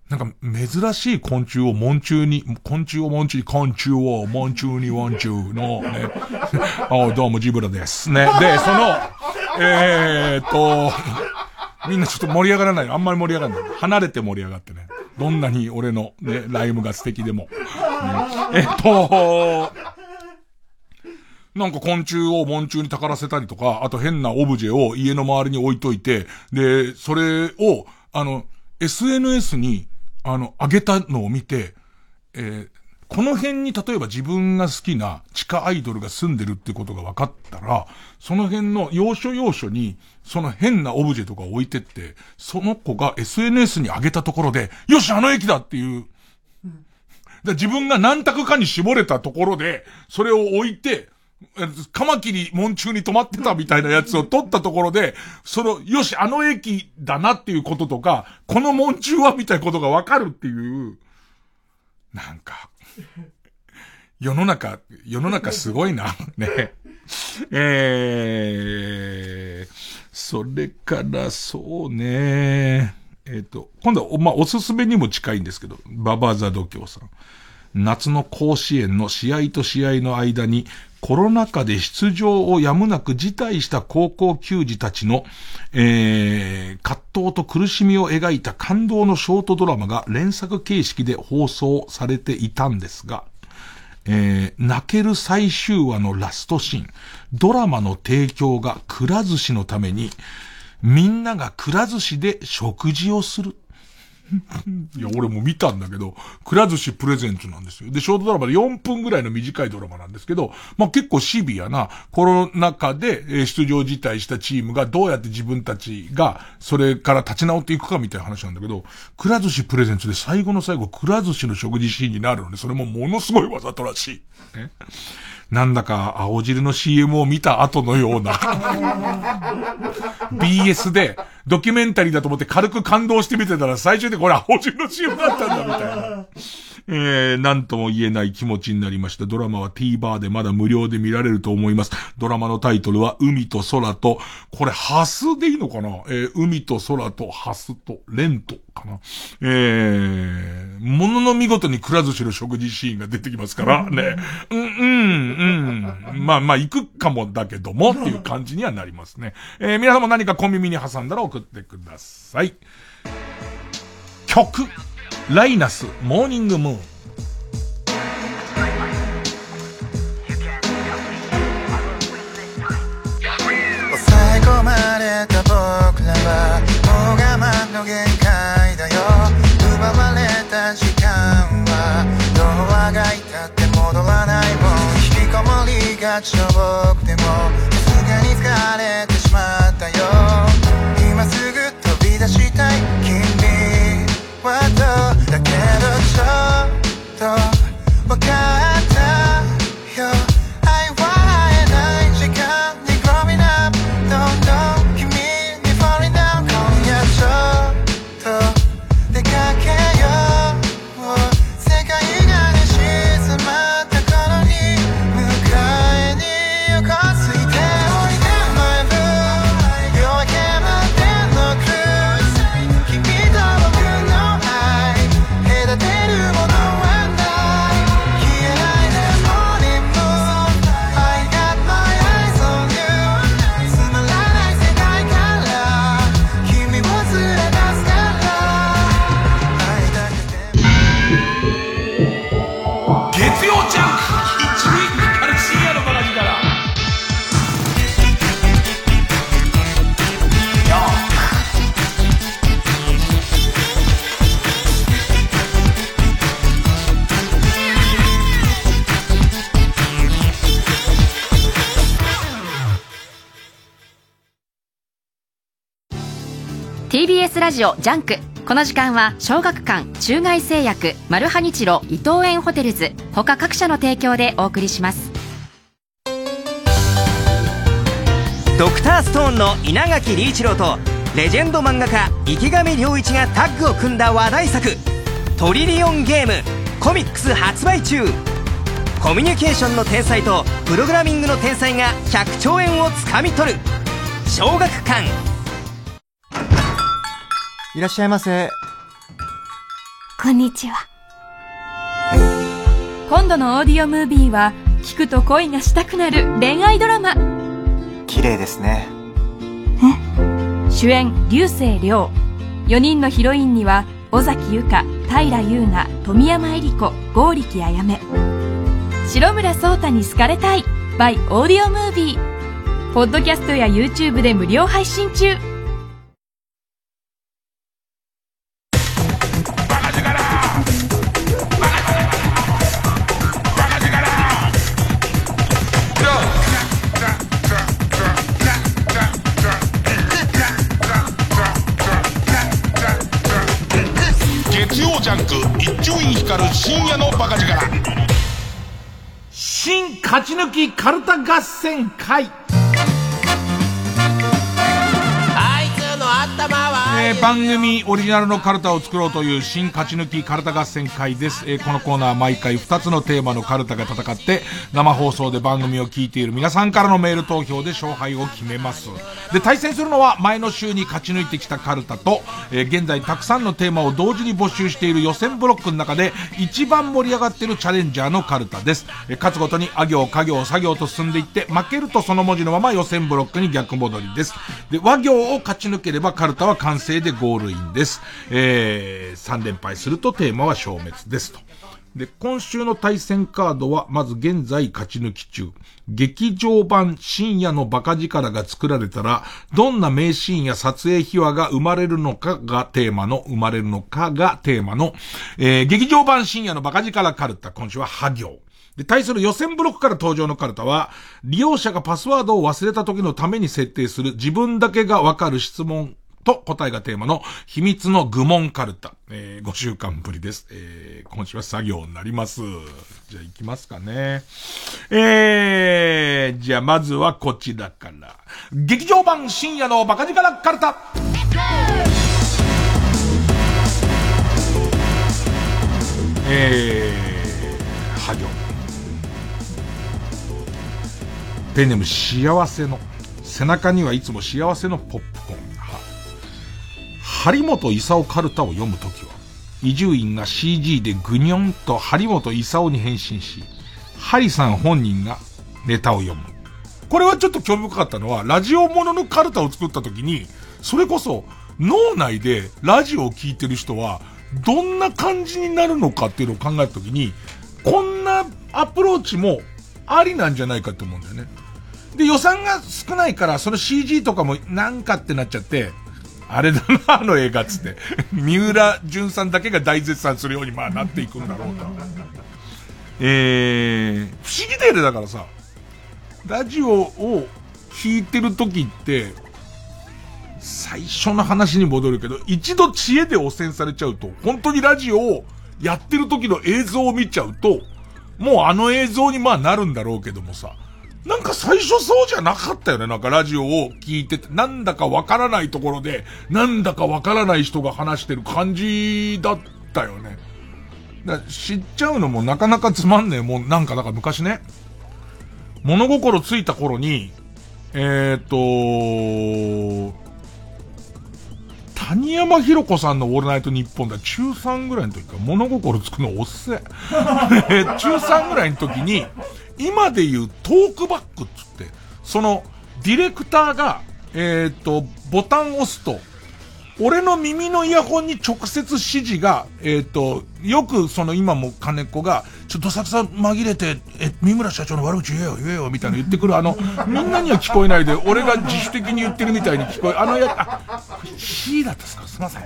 なんか珍しい昆虫を門虫に、昆虫を門虫に、昆虫を門虫に門虫のね、あどうもジブラです。ね。で、その、えーっと、みんなちょっと盛り上がらない。あんまり盛り上がらない。離れて盛り上がってね。どんなに俺のね、ライムが素敵でも。ねえっと、なんか昆虫を門虫にたからせたりとか、あと変なオブジェを家の周りに置いといて、で、それを、あの、SNS に、あの、上げたのを見て、えーこの辺に例えば自分が好きな地下アイドルが住んでるってことが分かったら、その辺の要所要所に、その変なオブジェとか置いてって、その子が SNS に上げたところで、よし、あの駅だっていう。で自分が何択かに絞れたところで、それを置いて、えカマキリ門中に止まってたみたいなやつを取ったところで、その、よし、あの駅だなっていうこととか、この門中はみたいなことがわかるっていう、なんか、世の中、世の中すごいな。ね。えー、それから、そうね。えっ、と、今度は、まあ、おすすめにも近いんですけど、ババザ度胸さん。夏の甲子園の試合と試合の間に、コロナ禍で出場をやむなく辞退した高校球児たちの、えー、葛藤と苦しみを描いた感動のショートドラマが連作形式で放送されていたんですが、えー、泣ける最終話のラストシーン。ドラマの提供がくら寿司のために、みんながくら寿司で食事をする。いや、俺も見たんだけど、くら寿司プレゼンツなんですよ。で、ショートドラマで4分ぐらいの短いドラマなんですけど、まあ、結構シビアなコロナ禍で出場辞退したチームがどうやって自分たちがそれから立ち直っていくかみたいな話なんだけど、くら寿司プレゼンツで最後の最後、くら寿司の食事シーンになるので、それもものすごいわざとらしい。ねなんだか青汁の CM を見た後のような BS でドキュメンタリーだと思って軽く感動して見てたら最終でこれ青汁の CM だったんだみたいな。えー、なんとも言えない気持ちになりました。ドラマは TVer でまだ無料で見られると思います。ドラマのタイトルは海と空と、これハスでいいのかな？えー、海と空とハスとレントかな？えー、ものの見事にくら寿司の食事シーンが出てきますからね。うん、うん、うん。まあまあ行くかもだけどもっていう感じにはなりますね。えー、皆さんも何か小耳に挟んだら送ってください。曲。ライナス、モーニングムーン。抑え込まれた僕らはもう我慢の限界だよ。奪われた時間はどうあがいたって戻らないもん。引きこもりがちの僕でもさすがに疲れてしまったよ。今すぐ飛び出したい。君はどうだけどちょっと分かっ TBS ラジオジャンク。この時間は小学館中外製薬マルハニチロ伊藤園ホテルズ。他各社の提供でお送りします。ドクターストーンの稲垣理一郎とレジェンド漫画家池上良一がタッグを組んだ話題作「トリリオンゲーム」コミックス発売中。コミュニケーションの天才とプログラミングの天才が100兆円をつかみ取る。小学館。いらっしゃいませ。こんにちは。今度のオーディオムービーは聞くと恋がしたくなる恋愛ドラマ。綺麗ですね。主演流星涼。4人のヒロインには尾崎由香平優奈富山恵里子剛力あやめ白村聡太に好かれたい。by オーディオムービー。ポッドキャストや YouTube で無料配信中勝ち抜きカルタ合戦会。えー番組オリジナルのカルタを作ろうという新勝ち抜きカルタ合戦会です。えーこのコーナーは毎回2つのテーマのカルタが戦って、生放送で番組を聞いている皆さんからのメール投票で勝敗を決めます。で、対戦するのは前の週に勝ち抜いてきたカルタと、えー現在たくさんのテーマを同時に募集している予選ブロックの中で一番盛り上がっているチャレンジャーのカルタです。えー勝つごとにあ行、家行、作業と進んでいって、負けるとその文字のまま予選ブロックに逆戻りです。で、和行を勝ち抜ければカルタは完成でゴールインです。えー、3連敗するとテーマは消滅ですと。で、今週の対戦カードは、まず現在勝ち抜き中。劇場版深夜のバカ力が作られたら、どんな名シーンや撮影秘話が生まれるのかがテーマの、生まれるのかがテーマの、えー、劇場版深夜のバカ力カルタ、今週は破行。で、対する予選ブロックから登場のカルタは、利用者がパスワードを忘れた時のために設定する自分だけがわかる質問と答えがテーマの秘密の愚問カルタ。えー、5週間ぶりです。えー、今週は作業になります。じゃあ行きますかね。えー、じゃあまずはこちらから。劇場版深夜のバカ力カルタ。えー、は行。ペンネーム幸せの。背中にはいつも幸せのポップコーン。張本勲カルタを読むときは、伊集院が CG でぐにょんと張本勲に変身し、ハリさん本人がネタを読む。これはちょっと興味深かったのは、ラジオもののカルタを作ったときに、それこそ脳内でラジオを聴いてる人は、どんな感じになるのかっていうのを考えたときに、こんなアプローチもありなんじゃないかと思うんだよね。で、予算が少ないから、その CG とかもなんかってなっちゃって、あれだな、あの映画っつって。三浦淳さんだけが大絶賛するようにまあなっていくんだろうと。えー、不思議だよね、だからさ。ラジオを聞いてる時って、最初の話に戻るけど、一度知恵で汚染されちゃうと、本当にラジオをやってる時の映像を見ちゃうと、もうあの映像にまあなるんだろうけどもさ、なんか最初そうじゃなかったよね。なんかラジオを聞いてて、なんだかわからないところで、なんだかわからない人が話してる感じだったよね。だ知っちゃうのもなかなかつまんねえ。もうなんか、だから昔ね、物心ついた頃に、えっ、ー、と谷山博子さんのオールナイトニッポンだ、中3ぐらいの時か、物心つくのおっせ。中3ぐらいの時に、今で言うトークバックっつって、その、ディレクターが、えっ、ー、と、ボタン押すと、俺の耳のイヤホンに直接指示が、えっ、ー、と、よくその今も金子が、ちょっとさくさ紛れて、え、三村社長の悪口言えよ、言えよ、みたいな言ってくる、あの、みんなには聞こえないで、俺が自主的に言ってるみたいに聞こえ、あのや、あ、C だったっすか？すいません。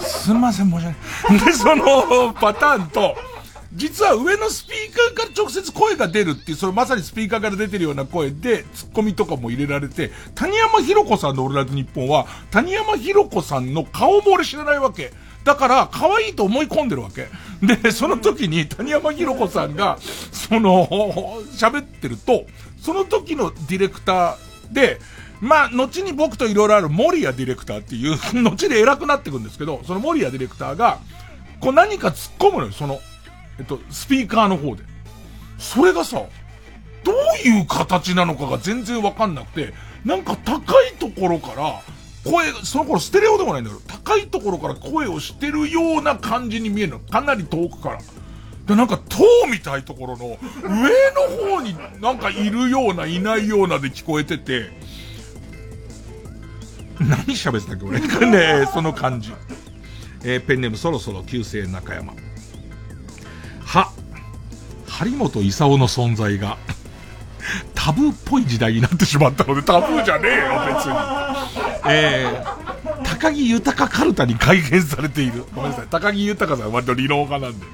すいません、申し訳ない。で、そのパターンと、実は上のスピーカーから直接声が出るっていう、それまさにスピーカーから出てるような声で、ツッコミとかも入れられて、谷山博子さんのオールナイトニッポンは、谷山博子さんの顔も俺知らないわけ。だから、可愛いと思い込んでるわけ。で、その時に谷山博子さんが、その、喋ってると、その時のディレクターで、まあ、後に僕といろいろある森谷ディレクターっていう、後で偉くなっていくんですけど、その森谷ディレクターが、こう何か突っ込むのよ、その、えっと、スピーカーの方で。それがさ、どういう形なのかが全然わかんなくて、なんか高いところから、声、その頃ステレオでもないんだけど、高いところから声をしてるような感じに見えるの。かなり遠くから。で、なんか塔みたいところの上の方になんかいるような、いないようなで聞こえてて、何喋ってたっけ俺。ねその感じ。えー、ペンネームそろそろ旧姓中山。張本勲の存在がタブーっぽい時代になってしまったので、タブーじゃねえよ、別に。えー、高木豊カルタに改変されている。ごめんなさい。高木豊さんは割と理論派なんで。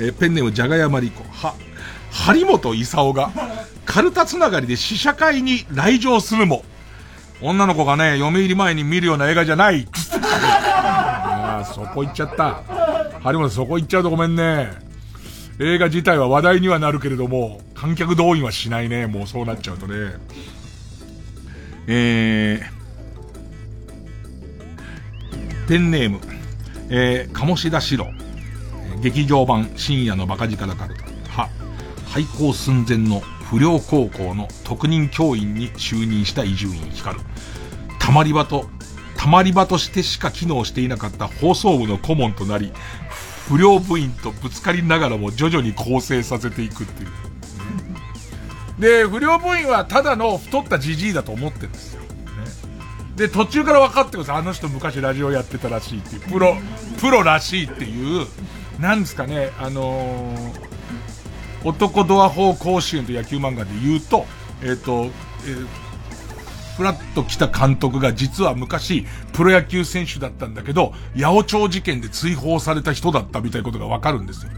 えー、ペンネーム、じゃがやまりこ。は、張本勲が、カルタつながりで試写会に来場するも、女の子がね、読み入り前に見るような映画じゃない。ああ、そこ行っちゃった。張本そこ行っちゃうとごめんね。映画自体は話題にはなるけれども、観客動員はしないね。もうそうなっちゃうとね。えー、ペンネーム、えー、鴨志田史郎。劇場版深夜のバカ力カルタ。は、廃校寸前の不良高校の特任教員に就任した伊集院光。たまり場とたまり場としてしか機能していなかった放送部の顧問となり、不良部員とぶつかりながらも徐々に構成させていくっていう。で、不良部員はただの太ったじじいだと思ってるんですよ。で、途中から分かってください。あの人昔ラジオやってたらしいっていう、プロ、プロらしいっていう、なんですかね、あのー、男ドア法甲子園と野球漫画で言うと、えっ、ー、と、えー、フラッと来た監督が実は昔、プロ野球選手だったんだけど、八百長事件で追放された人だったみたいなことがわかるんですよ。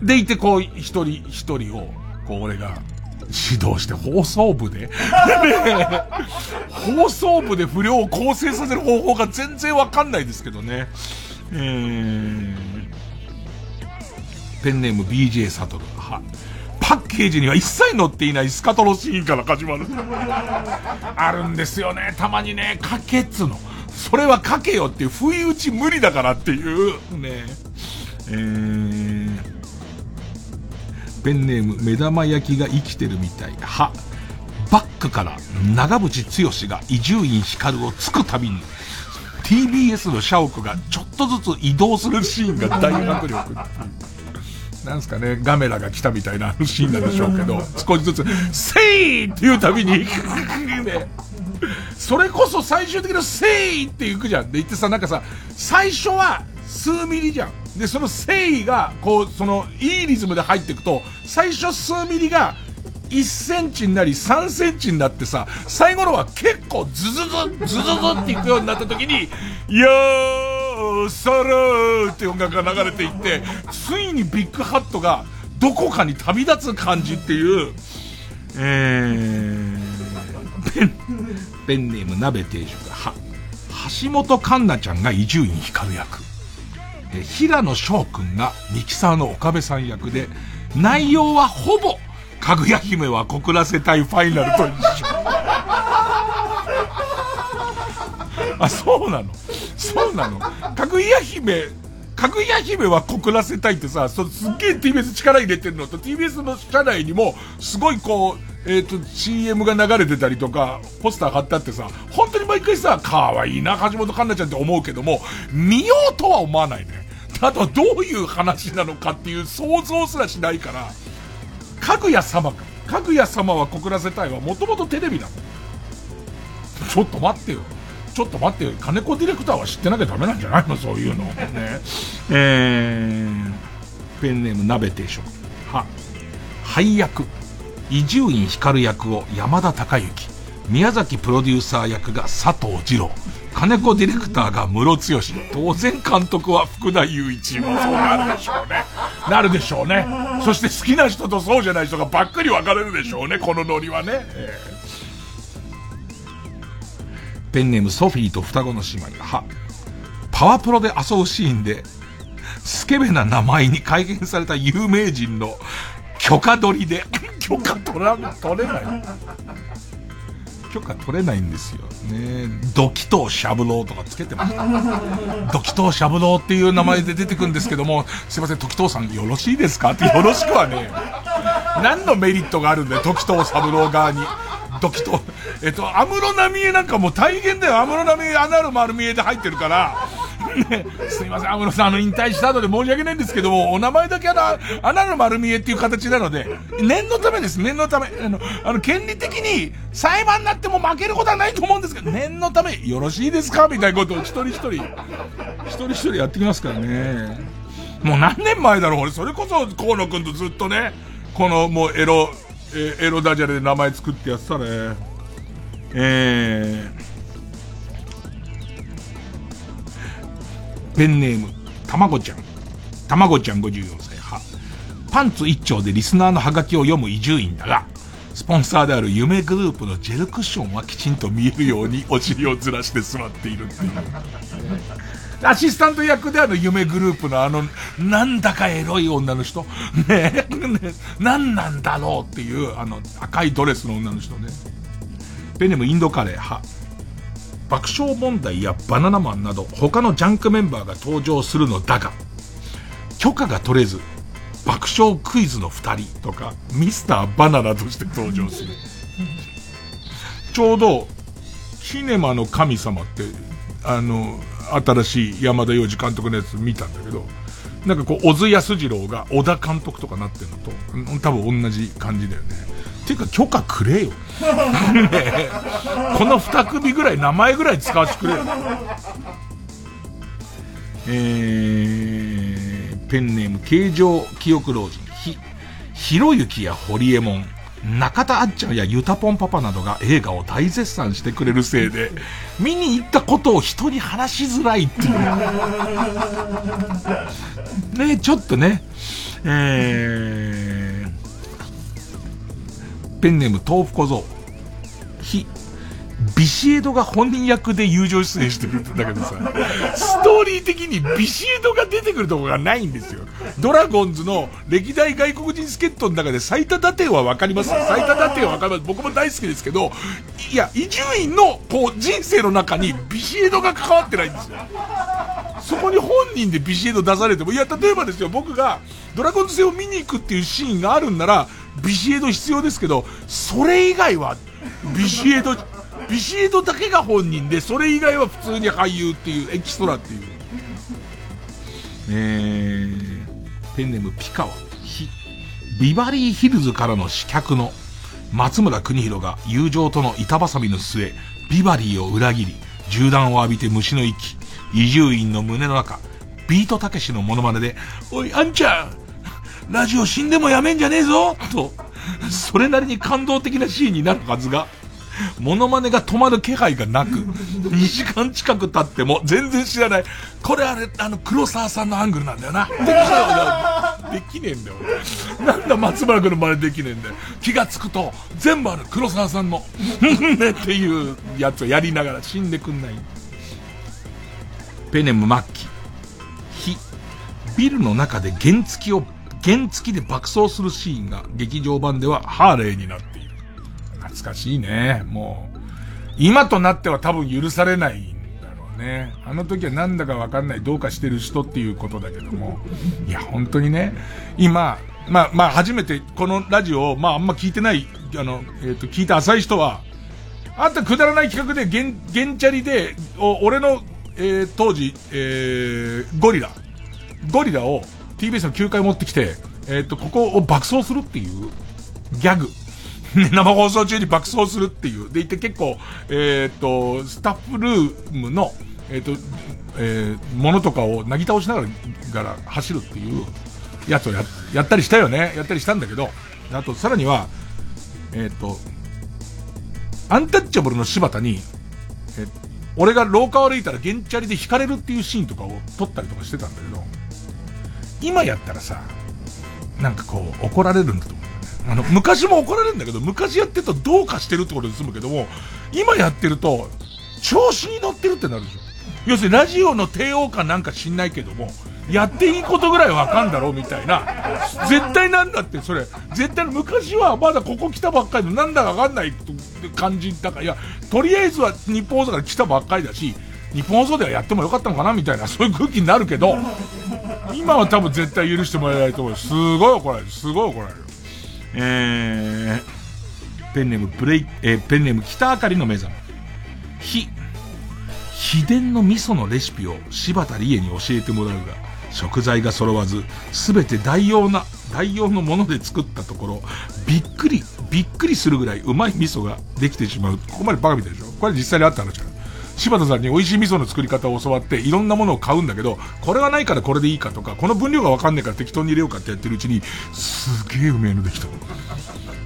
でいて、こう、一人一人を、こう、俺が、指導して放送部で 放送部で不良を構成させる方法が全然わかんないですけどね。えー、ペンネーム BJ サトル。は、パッケージには一切載っていないスカトロシーンから始まる。あるんですよね。たまにね、書けっつの。それは書けよっていう、不意打ち無理だからっていう、ね。えー、ペンネーム、目玉焼きが生きてるみたい。は、バックから長渕剛が伊集院光をつくたびに、TBS の社屋がちょっとずつ移動するシーンが大迫力。なんすかね、ガメラが来たみたいなシーンなんでしょうけど、少しずつ、せいっていうたびに、ね、それこそ最終的なせいって言くじゃん。で言ってさ、なんかさ、最初は数ミリじゃん。で、その誠意が、こう、その、いいリズムで入っていくと、最初数ミリが、1センチになり3センチになってさ、最後のは結構ズズズ、ズズズっていくようになった時に、よー、サラーって音楽が流れていって、ついにビッグハットがどこかに旅立つ感じっていう、えー、ペン、ペンネーム鍋定食は、橋本環奈ちゃんが伊集院光役。え平野翔くんがミキサーの岡部さん役で、内容はほぼ、かぐや姫は告らせたいファイナルと一緒。あ、そうなの？そうなの？かぐや姫、かぐや姫は告らせたいってさ、そすっげえ TBS 力入れてるの？と TBS の社内にも、すごいこう、えっ、ー、と、CM が流れてたりとか、ポスター貼ってあってさ、本当に毎回さ、可愛いな、橋本環奈ちゃんって思うけども、見ようとは思わないね。あとはどういう話なのかっていう想像すらしないから、かぐや様か。かぐや様は告らせたいはもともとテレビなの。ちょっと待ってよ。ちょっと待ってよ。金子ディレクターは知ってなきゃダメなんじゃないの？そういうの。ね。えー、ペンネーム鍋定食。は、配役。伊集院光役を山田孝之。宮崎プロデューサー役が佐藤二郎。金子ディレクターが室剛。当然監督は福田雄一。もそうなるでしょうね。なるでしょうね。そして好きな人とそうじゃない人がばっかり分かれるでしょうね。このノリはね。えー、ペンネームソフィーと双子の姉妹。は。パワプロで遊ぶシーンで、スケベな名前に改変された有名人の許可取りで、許可取ら、取れない。許可取れないんですよ。ねドキトーシャブローとかつけてました。ドキトーシャブローっていう名前で出てくるんですけども、すいません、時藤さんよろしいですか？ってよろしくはね何のメリットがあるんだよ、時藤三郎側に。ドキトえっと、安室奈美恵なんかもう大変だよ。安室奈美恵アナル丸見えで入ってるから、すいません、安室さん、あの、引退した後で申し訳ないんですけども、お名前だけあの、アナル丸見えっていう形なので、念のためです、念のため。あの、あの、権利的に裁判になっても負けることはないと思うんですけど、念のため、よろしいですか？みたいなことを一人一人、一人一人やってきますからね。もう何年前だろう、俺、それこそ河野くんとずっとね、この、もうエロ、えエロダジャレで名前作ってやってたね。えー、ペンネーム、たまごちゃん。たまごちゃん54歳派。パンツ一丁でリスナーのハガキを読む伊集院だが、スポンサーである夢グループのジェルクッションはきちんと見えるようにお尻をずらして座っているっていう。アシスタント役である夢グループのあの、なんだかエロい女の人。ねえ、ね何なんだろうっていう、あの、赤いドレスの女の人ね。ペネムインドカレー派。爆笑問題やバナナマンなど他のジャンクメンバーが登場するのだが、許可が取れず、爆笑クイズの二人とか、ミスターバナナとして登場する。ちょうど、キネマの神様って、あの、新しい山田洋次監督のやつ見たんだけど、なんかこう、小津安二郎が小田監督とかなってるのと、多分同じ感じだよね。ていうか許可くれよ。この二組ぐらい名前ぐらい使わせてくれよ。えー、ペンネーム形状記憶老人、ひ、ひろゆきやホリエモン、中田あっちゃんやゆたぽんパパなどが映画を大絶賛してくれるせいで、見に行ったことを人に話しづらいっていう。ねちょっとね、えー、ペンネーム豆腐小僧。ひ、ビシエドが本人役で友情出演してるんだけどさ、ストーリー的にビシエドが出てくるところがないんですよ。ドラゴンズの歴代外国人助っ人の中で最多打点はわかります最多打点はわかります。僕も大好きですけど、いや、伊集院のこう人生の中にビシエドが関わってないんですよ。そこに本人でビシエド出されても、いや、例えばですよ、僕がドラゴンズ戦を見に行くっていうシーンがあるんなら、ビシエド必要ですけど、それ以外は、ビシエド、ビシエドだけが本人で、それ以外は普通に俳優っていう、エキストラっていう。えー、ペンネームピカワ、ビバリーヒルズからの刺客の松村邦弘が友情との板挟みの末、ビバリーを裏切り、銃弾を浴びて虫の息、伊集院の胸の中、ビートたけしのモノマネで、おい、あんちゃんラジオ死んでもやめんじゃねえぞと、それなりに感動的なシーンになるはずが、モノマネが止まる気配がなく、2時間近く経っても全然知らない。これあれ、あの、黒沢さんのアングルなんだよな。できねえできねえんだよ。なんだ松村君の真似できねえんだよ。気がつくと、全部ある黒沢さんの、ね っていうやつをやりながら死んでくんない。ペネム末期。火。ビルの中で原付を、原付で爆走するシーンが劇場版ではハーレーになっている。懐かしいね。もう、今となっては多分許されないんだろうね。あの時はなんだかわかんないどうかしてる人っていうことだけども。いや、本当にね、今、まあ、まあ、初めてこのラジオを、まあ、あんま聞いてない、あの、えっ、ー、と、聞いた浅い人は、あんたくだらない企画で、ゲン、ゲンチャリで、お、俺の、えー、当時、えー、ゴリラ。ゴリラを TBS の9階持ってきて、えっ、ー、と、ここを爆走するっていうギャグ。生放送中に爆走するっていう。でいて結構、えっ、ー、と、スタッフルームの、えっ、ー、と、えー、ものとかをなぎ倒しながら走るっていうやつをや、やったりしたよね。やったりしたんだけど、あと、さらには、えっ、と、アンタッチャブルの柴田に、え俺が廊下を歩いたらゲンチャリで引かれるっていうシーンとかを撮ったりとかしてたんだけど、今やったらさ、なんかこう、怒られるんだと思う。あの、昔も怒られるんだけど、昔やってるとどうかしてるってことで済むけども、今やってると、調子に乗ってるってなるでしょ。要するにラジオの帝王かなんか知んないけども、やっていいことぐらいわかんだろうみたいな。絶対なんだって、それ。絶対昔はまだここ来たばっかりのなんだかわかんない感じだから、いや、とりあえずは日本放送から来たばっかりだし、日本放送ではやってもよかったのかなみたいな、そういう空気になるけど、今は多分絶対許してもらえないと思う。すごい怒られる。すごい怒られる。えー、ペンネームブレイ、えー、ペンネーム北あかりの目覚め。ひ、秘伝の味噌のレシピを柴田理恵に教えてもらうが、食材が揃わず、すべて代用な、代用のもので作ったところ、びっくり、びっくりするぐらいうまい味噌ができてしまう。ここまでバカみたいでしょ？これ実際にあった話だ。柴田さんに美味しい味噌の作り方を教わって、いろんなものを買うんだけど、これはないからこれでいいかとか、この分量がわかんないから適当に入れようかってやってるうちに、すげえうめえのできた。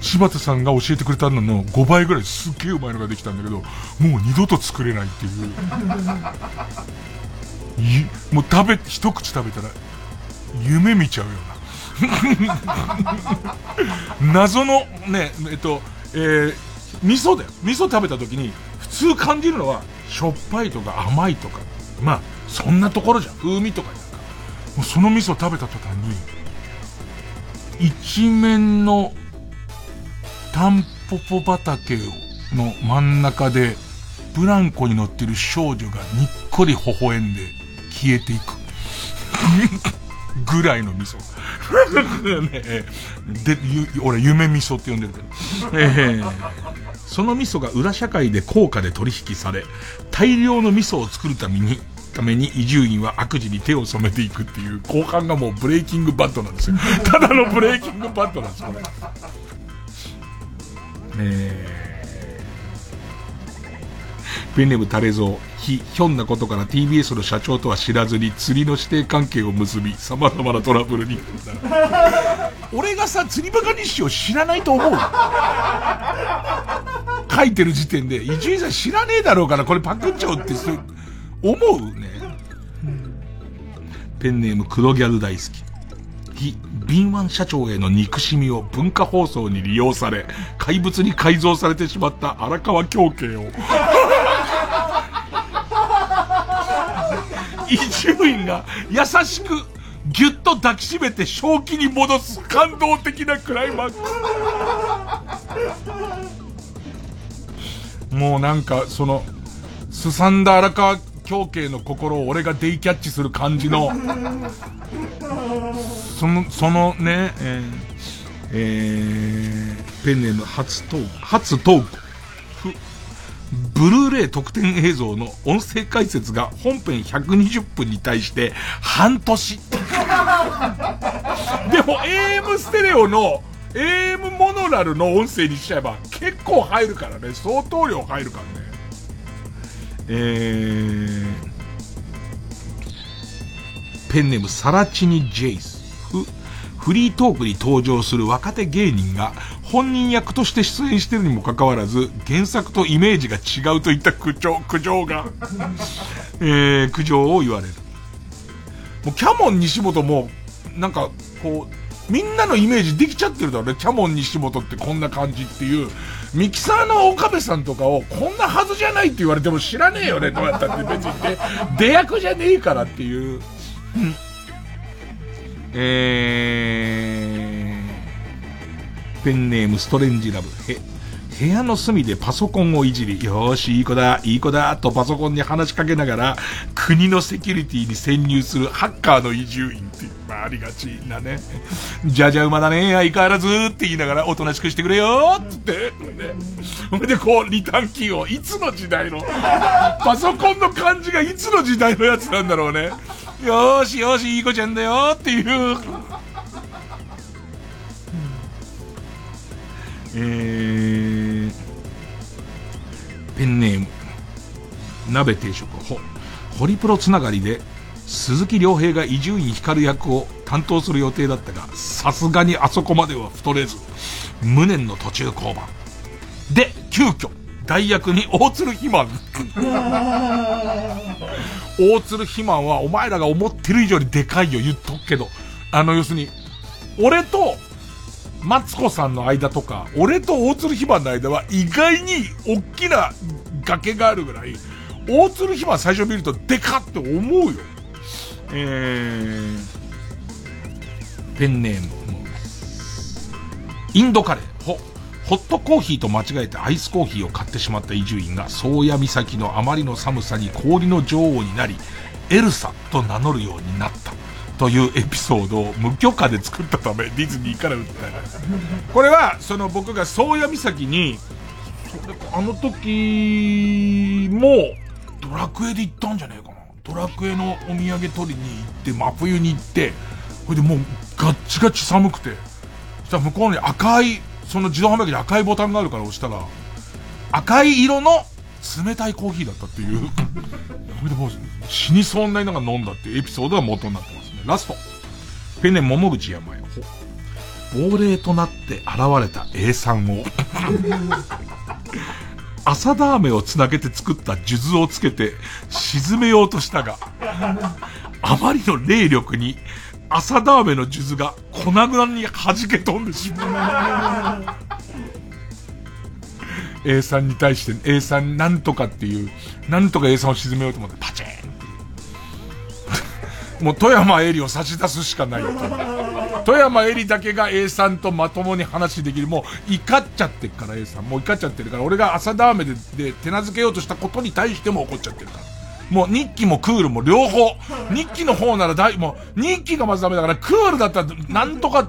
柴田さんが教えてくれたのの5倍ぐらいすげえうまいのができたんだけど、もう二度と作れないっていう。いもう食べ、一口食べたら、夢見ちゃうような。謎の、ね、えっと、えー、味噌だよ。味噌食べた時に、普通感じるのは、しょっぱいとか甘いとか、まあ、そんなところじゃん。風味とかなんか。もうその味噌食べた途端に、一面のタンポポ畑の真ん中で、ブランコに乗ってる少女がにっこり微笑んで消えていく。ぐらいの味噌。ね、で、俺、夢味噌って呼んでるけど。えーその味噌が裏社会で高価で取引され、大量の味噌を作るために、ために伊集院は悪事に手を染めていくっていう後半がもうブレイキングバットなんですよ。ただのブレイキングバットなんですよ、これ。えペンネームタレゾウ、ひ、ひょんなことから TBS の社長とは知らずに釣りの指定関係を結び、様々なトラブルに。俺がさ、釣りバカ日誌を知らないと思う。書いてる時点で、伊集院さん知らねえだろうから、これパクっちゃおうって、そう思うね。ペンネーム黒ギャル大好き。非敏腕社長への憎しみを文化放送に利用され、怪物に改造されてしまった荒川京慶を。伊集院が優しくぎゅっと抱きしめて正気に戻す感動的なクライマックス。もうなんか、その、すさんだ荒川京慶の心を俺がデイキャッチする感じの、その、そのね、えーえー、ペンネーム初トーク、初トーク、ブルーレイ特典映像の音声解説が本編120分に対して半年。でも AM ステレオの AM モノラルの音声にしちゃえば結構入るからね、相当量入るからね。えー、ペンネームサラチニ・ジェイス。フ、フリートークに登場する若手芸人が本人役として出演してるにもかかわらず、原作とイメージが違うといった苦情、苦情が、えー、苦情を言われる。もうキャモン西本も、なんか、こう、みんなのイメージできちゃってるだろうね。キャモン西本ってこんな感じっていう。ミキサーの岡部さんとかをこんなはずじゃないって言われても知らねえよね、どうやったって別にね。出役じゃねえからっていう。えー、ペンネームストレンジラブ。へ、部屋の隅でパソコンをいじり、よーし、いい子だ、いい子だ、とパソコンに話しかけながら、国のセキュリティに潜入するハッカーの移住員って、まあ、ありがちなね。じゃじゃ馬だね、相変わらずって言いながら、おとなしくしてくれよって、ね。それでこう、リターンキーを、いつの時代の、パソコンの感じがいつの時代のやつなんだろうね。よーしよーし、いい子ちゃんだよっていう。えー、ペンネーム、鍋定食、ほ、ホリプロつながりで、鈴木亮平が伊集院光役を担当する予定だったが、さすがにあそこまでは太れず、無念の途中降板。で、急遽、代役に大鶴肥満。大鶴肥満はお前らが思ってる以上にでかいよ、言っとくけど。あの、要するに、俺と、マツコさんの間とか、俺と大鶴肥満の間は意外に大きな崖があるぐらい、大鶴肥満最初見るとでかって思うよ。えー、ペンネーム、インドカレー、ほ、ホットコーヒーと間違えてアイスコーヒーを買ってしまった伊集院が、宗谷岬のあまりの寒さに氷の女王になり、エルサと名乗るようになった。というエピソードを無許可で作ったため、ディズニーから訴えられた。これは、その僕が宗谷岬に、あの時も、ドラクエで行ったんじゃねえかな。ドラクエのお土産取りに行って、真冬に行って、それでもうガッチガチ寒くて、そしたら向こうに赤い、その自動販売機に赤いボタンがあるから押したら、赤い色の冷たいコーヒーだったっていう。それでもう死にそうになりながら飲んだっていうエピソードが元になってます。ラスト。ペンネ桃口山よ。亡霊となって現れた A さんを 朝ダーメをつなげて作った数珠をつけて沈めようとしたが、あまりの霊力に朝ダーメの数珠が粉々に弾け飛んでしまう。A さんに対して A さんなんとかっていう、なんとか A さんを沈めようと思ってパチン。もう富山エリを差し出すしかない。富山エリだけが A さんとまともに話できる。もう怒っちゃってるから A さん。もう怒っちゃってるから、俺が朝ダーメでで手なずけようとしたことに対しても怒っちゃってるから。もう日記もクールも両方。日記の方なら大、もう日記がまずダメだから、クールだったらなんとか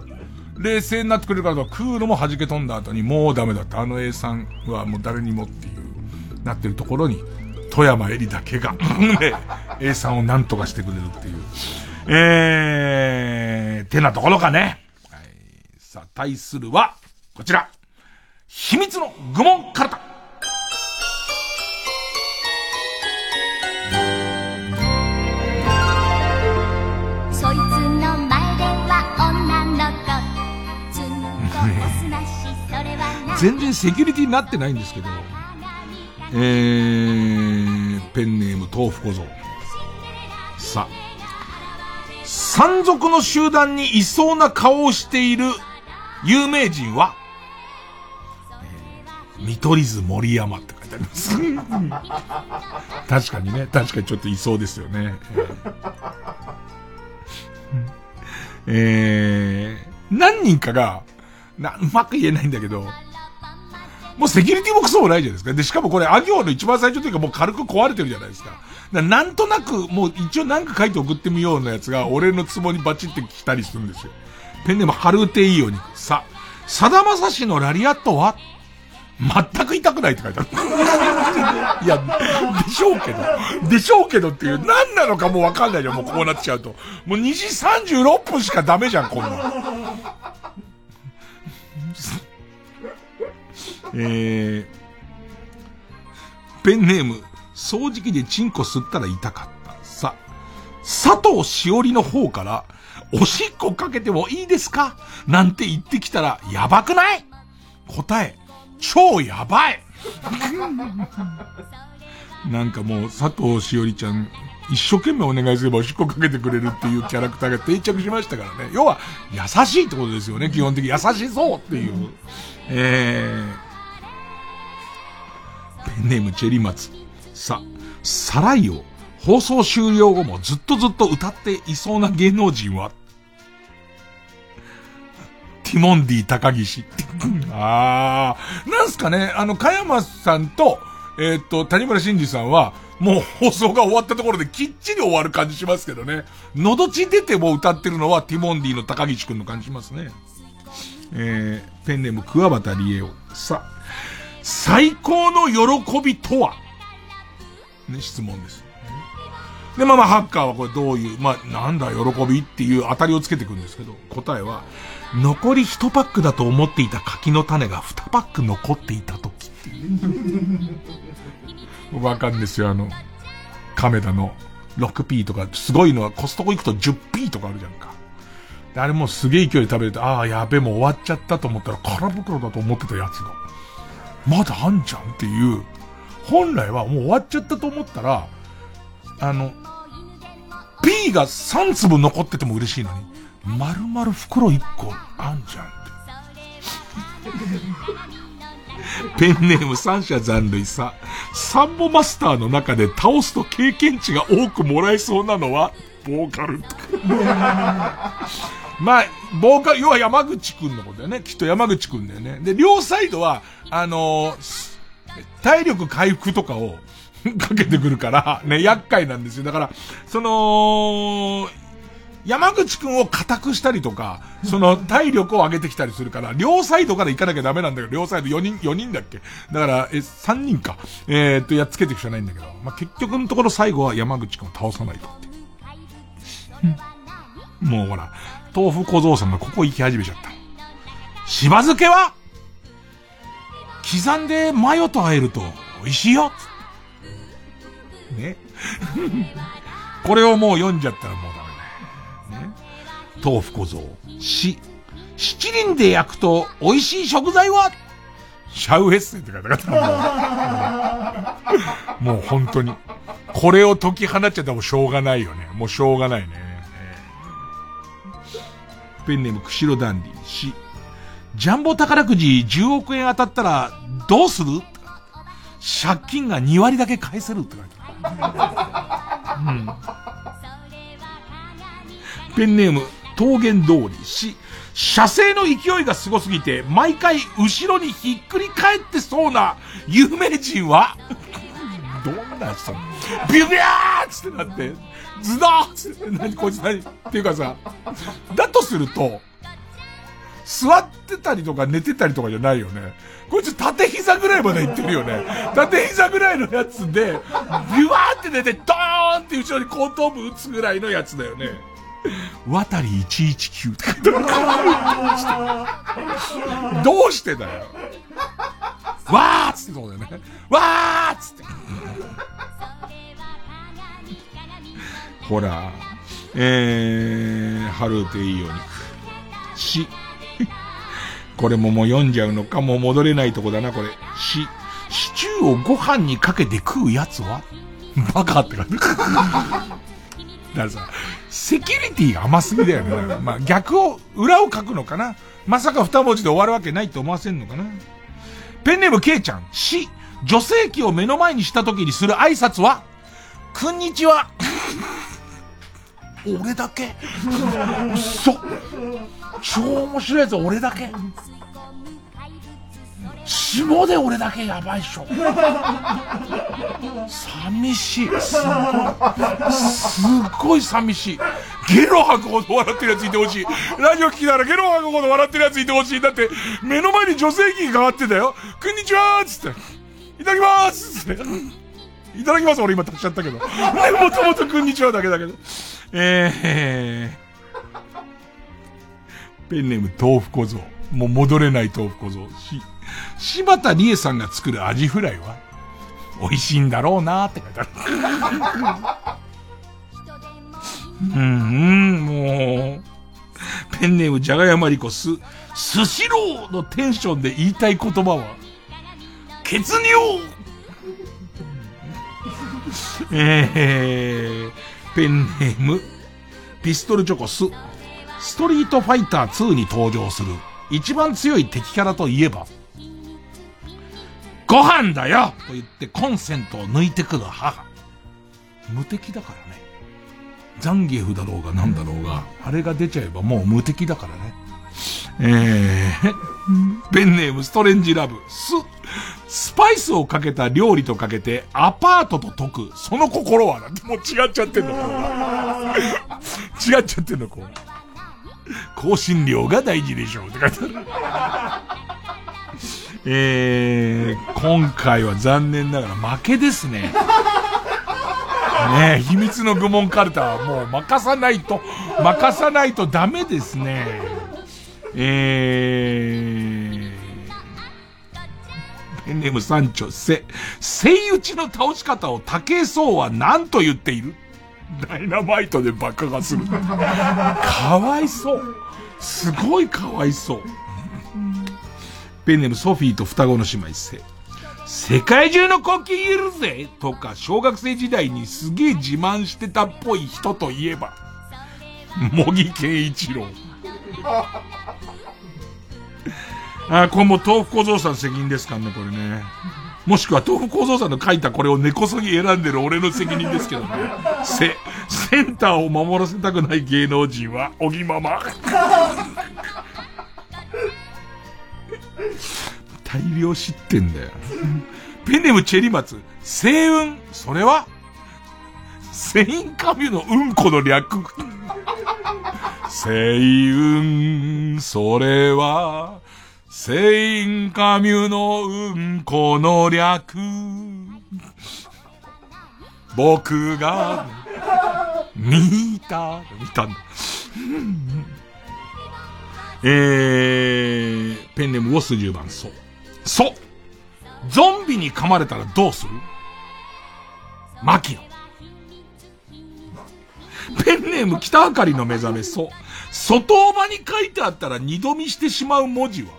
冷静になってくれるからとクールも弾け飛んだ後にもうダメだった。あの A さんはもう誰にもっていう、なってるところに、富山絵里だけが、ね、A さんを何とかしてくれるっていう。えー、てなところかね。はい。さあ、対するは、こちら。秘密の愚問カルタ。そいつの前では女の子。全然セキュリティになってないんですけど、えー、ペンネーム豆腐小僧。さあ、山賊の集団にいそうな顔をしている有名人は、えー、見取り図森山って書いてあります。確かにね、確かにちょっといそうですよね。えー、何人かが、な、うまく言えないんだけど、もうセキュリティもクソもないじゃないですか。で、しかもこれ、あ行の一番最初というかもう軽く壊れてるじゃないですか。かなんとなく、もう一応なんか書いて送ってみようなやつが、俺のツボにバチってきたりするんですよ。ペンネーム、ハルテイオに、さ、さだまさしのラリアットは？全く痛くないって書いてある。いや、でしょうけど、でしょうけどっていう、何なのかもうわかんないじゃん、もうこうなっちゃうと。もう2時36分しかダメじゃん、こんなえー、ペンネーム、掃除機でチンコ吸ったら痛かった。さ、佐藤しおりの方から、おしっこかけてもいいですか？なんて言ってきたら、やばくない？答え、超やばい なんかもう、佐藤しおりちゃん、一生懸命お願いすればおしっこかけてくれるっていうキャラクターが定着しましたからね。要は、優しいってことですよね、基本的に。優しそうっていう。えー、ペ ンネームチェリマツ。さ、サライを放送終了後もずっとずっと歌っていそうな芸能人は、ティモンディ高岸。あー、なんすかね、あの、加山さんと、えっ、と、谷村新司さんは、もう放送が終わったところできっちり終わる感じしますけどね。のどち出ても歌ってるのはティモンディの高岸くんの感じしますね。えー、ペンネーム桑畑理恵を。さあ、最高の喜びとは？ね、質問です。で、まあまあ、ハッカーはこれどういう、まあ、なんだ、喜びっていう当たりをつけてくるんですけど、答えは、残り1パックだと思っていた柿の種が2パック残っていた時っていう。わかんですよ、あの、亀田の 6P とか、すごいのはコストコ行くと 10P とかあるじゃんか。あれもすげえ勢いで食べると、ああ、やべえ、もう終わっちゃったと思ったら空袋だと思ってたやつが、まだあんじゃんっていう、本来はもう終わっちゃったと思ったら、あの、P が3粒残ってても嬉しいのに、丸々袋1個あんじゃんって。ペンネーム三者残塁さ。サンボマスターの中で倒すと経験値が多くもらえそうなのは、ボーカル。まあ、ボーカル、要は山口くんのことだよね。きっと山口くんだよね。で、両サイドは、あのー、体力回復とかを かけてくるから、ね、厄介なんですよ。だから、その、山口くんを固くしたりとか、その体力を上げてきたりするから、両サイドから行かなきゃダメなんだけど、両サイド4人、4人だっけ？だから、え、3人か。えー、っと、やっつけていくしかないんだけど、まあ、結局のところ最後は山口くんを倒さないとって。もうほら、豆腐小僧さんがここ行き始めちゃった。しば漬けは刻んでマヨとあえると美味しいよね。これをもう読んじゃったらもうダメね。ね。豆腐小僧。し、七輪で焼くと美味しい食材はシャウエッセンって書いてあった。もう本当に。これを解き放っちゃったらもうしょうがないよね。もうしょうがないね。ペンネーム、釧路ダンディ。し、ジャンボ宝くじ10億円当たったらどうする？借金が2割だけ返せるって書いてある。うん。ペンネーム、桃源通りし、射精の勢いがすごすぎて、毎回後ろにひっくり返ってそうな有名人は？どんな人？ビュビャーつってなって、ズドー って、何こいつ何？っていうかさ、だとすると、座ってたりとか寝てたりとかじゃないよね。こいつ縦膝ぐらいまで行ってるよね。縦膝ぐらいのやつで、ビュワーって寝て、ドーンって後ろに後頭部打つぐらいのやつだよね。渡り119って書いてある。どうしてだよ。わーっつってそうだよね。わーっつって。ほら、えー、春でいいお肉。し、これももう読んじゃうのか、もう戻れないとこだな、これ。し、シチューをご飯にかけて食うやつは？バカって感じ。だからさ、セキュリティが甘すぎだよね。まあ逆を、裏を書くのかなまさか二文字で終わるわけないって思わせんのかなペンネームケイちゃん。し、女性器を目の前にした時にする挨拶は？こんにちは。俺だけ？嘘超面白いやつ俺だけ？下で俺だけやばいっしょ。寂しい。すごい。すっごい寂しい。ゲロ吐くほど笑ってるやついてほしい。ラジオ聞きながらゲロ吐くほど笑ってるやついてほしい。だって、目の前に女性器が変わってたよ。こんにちはーつって。いただきまーすつって。いただきます俺今足しちゃったけど。もともとこんにちはだけだけど。えー、ペンネーム豆腐小僧。もう戻れない豆腐小僧。し、柴田理恵さんが作るアジフライは美味しいんだろうなーって書いてある。うん、うん、もう。ペンネームじゃがやまりこす、スシローのテンションで言いたい言葉は、血尿えー、ペンネーム、ピストルチョコス、ストリートファイター2に登場する一番強い敵キャラといえば、ご飯だよと言ってコンセントを抜いてくる母。無敵だからね。ザンギエフだろうがなんだろうが、あれが出ちゃえばもう無敵だからね。えー、ペンネームストレンジラブ、ス、スパイスをかけた料理とかけて、アパートと解く、その心はなんて、もう違っちゃってんの、こ。違っちゃってんの、こう。香辛料が大事でしょうって書いてある。えー、今回は残念ながら負けですね。ね秘密の愚問カルタはもう任さないと、任さないとダメですね。えー、ペンネーム三丁、せ、セイ打ちの倒し方を竹井は何と言っているダイナマイトで爆破する。かわいそう。すごいかわいそう。ペンネームソフィーと双子の姉妹せ。世界中の国旗いるぜとか、小学生時代にすげえ自慢してたっぽい人といえば、茂木健一郎。あ、これも豆腐小僧さん責任ですかね、これね。もしくは豆腐小僧さんの書いたこれを根こそぎ選んでる俺の責任ですけどね。せ、センターを守らせたくない芸能人は、おぎまま。大量知ってんだよ。ペンネムチェリマツ、星雲、それは？セインカミュのうんこの略。星雲、それは、セインカミュのうんこの略。僕が、見た、見たんだ。えー、ペンネームウォス10番、そう。そうゾンビに噛まれたらどうする？マキノ。ペンネーム北あかりの目覚め、そう。外場に書いてあったら二度見してしまう文字は、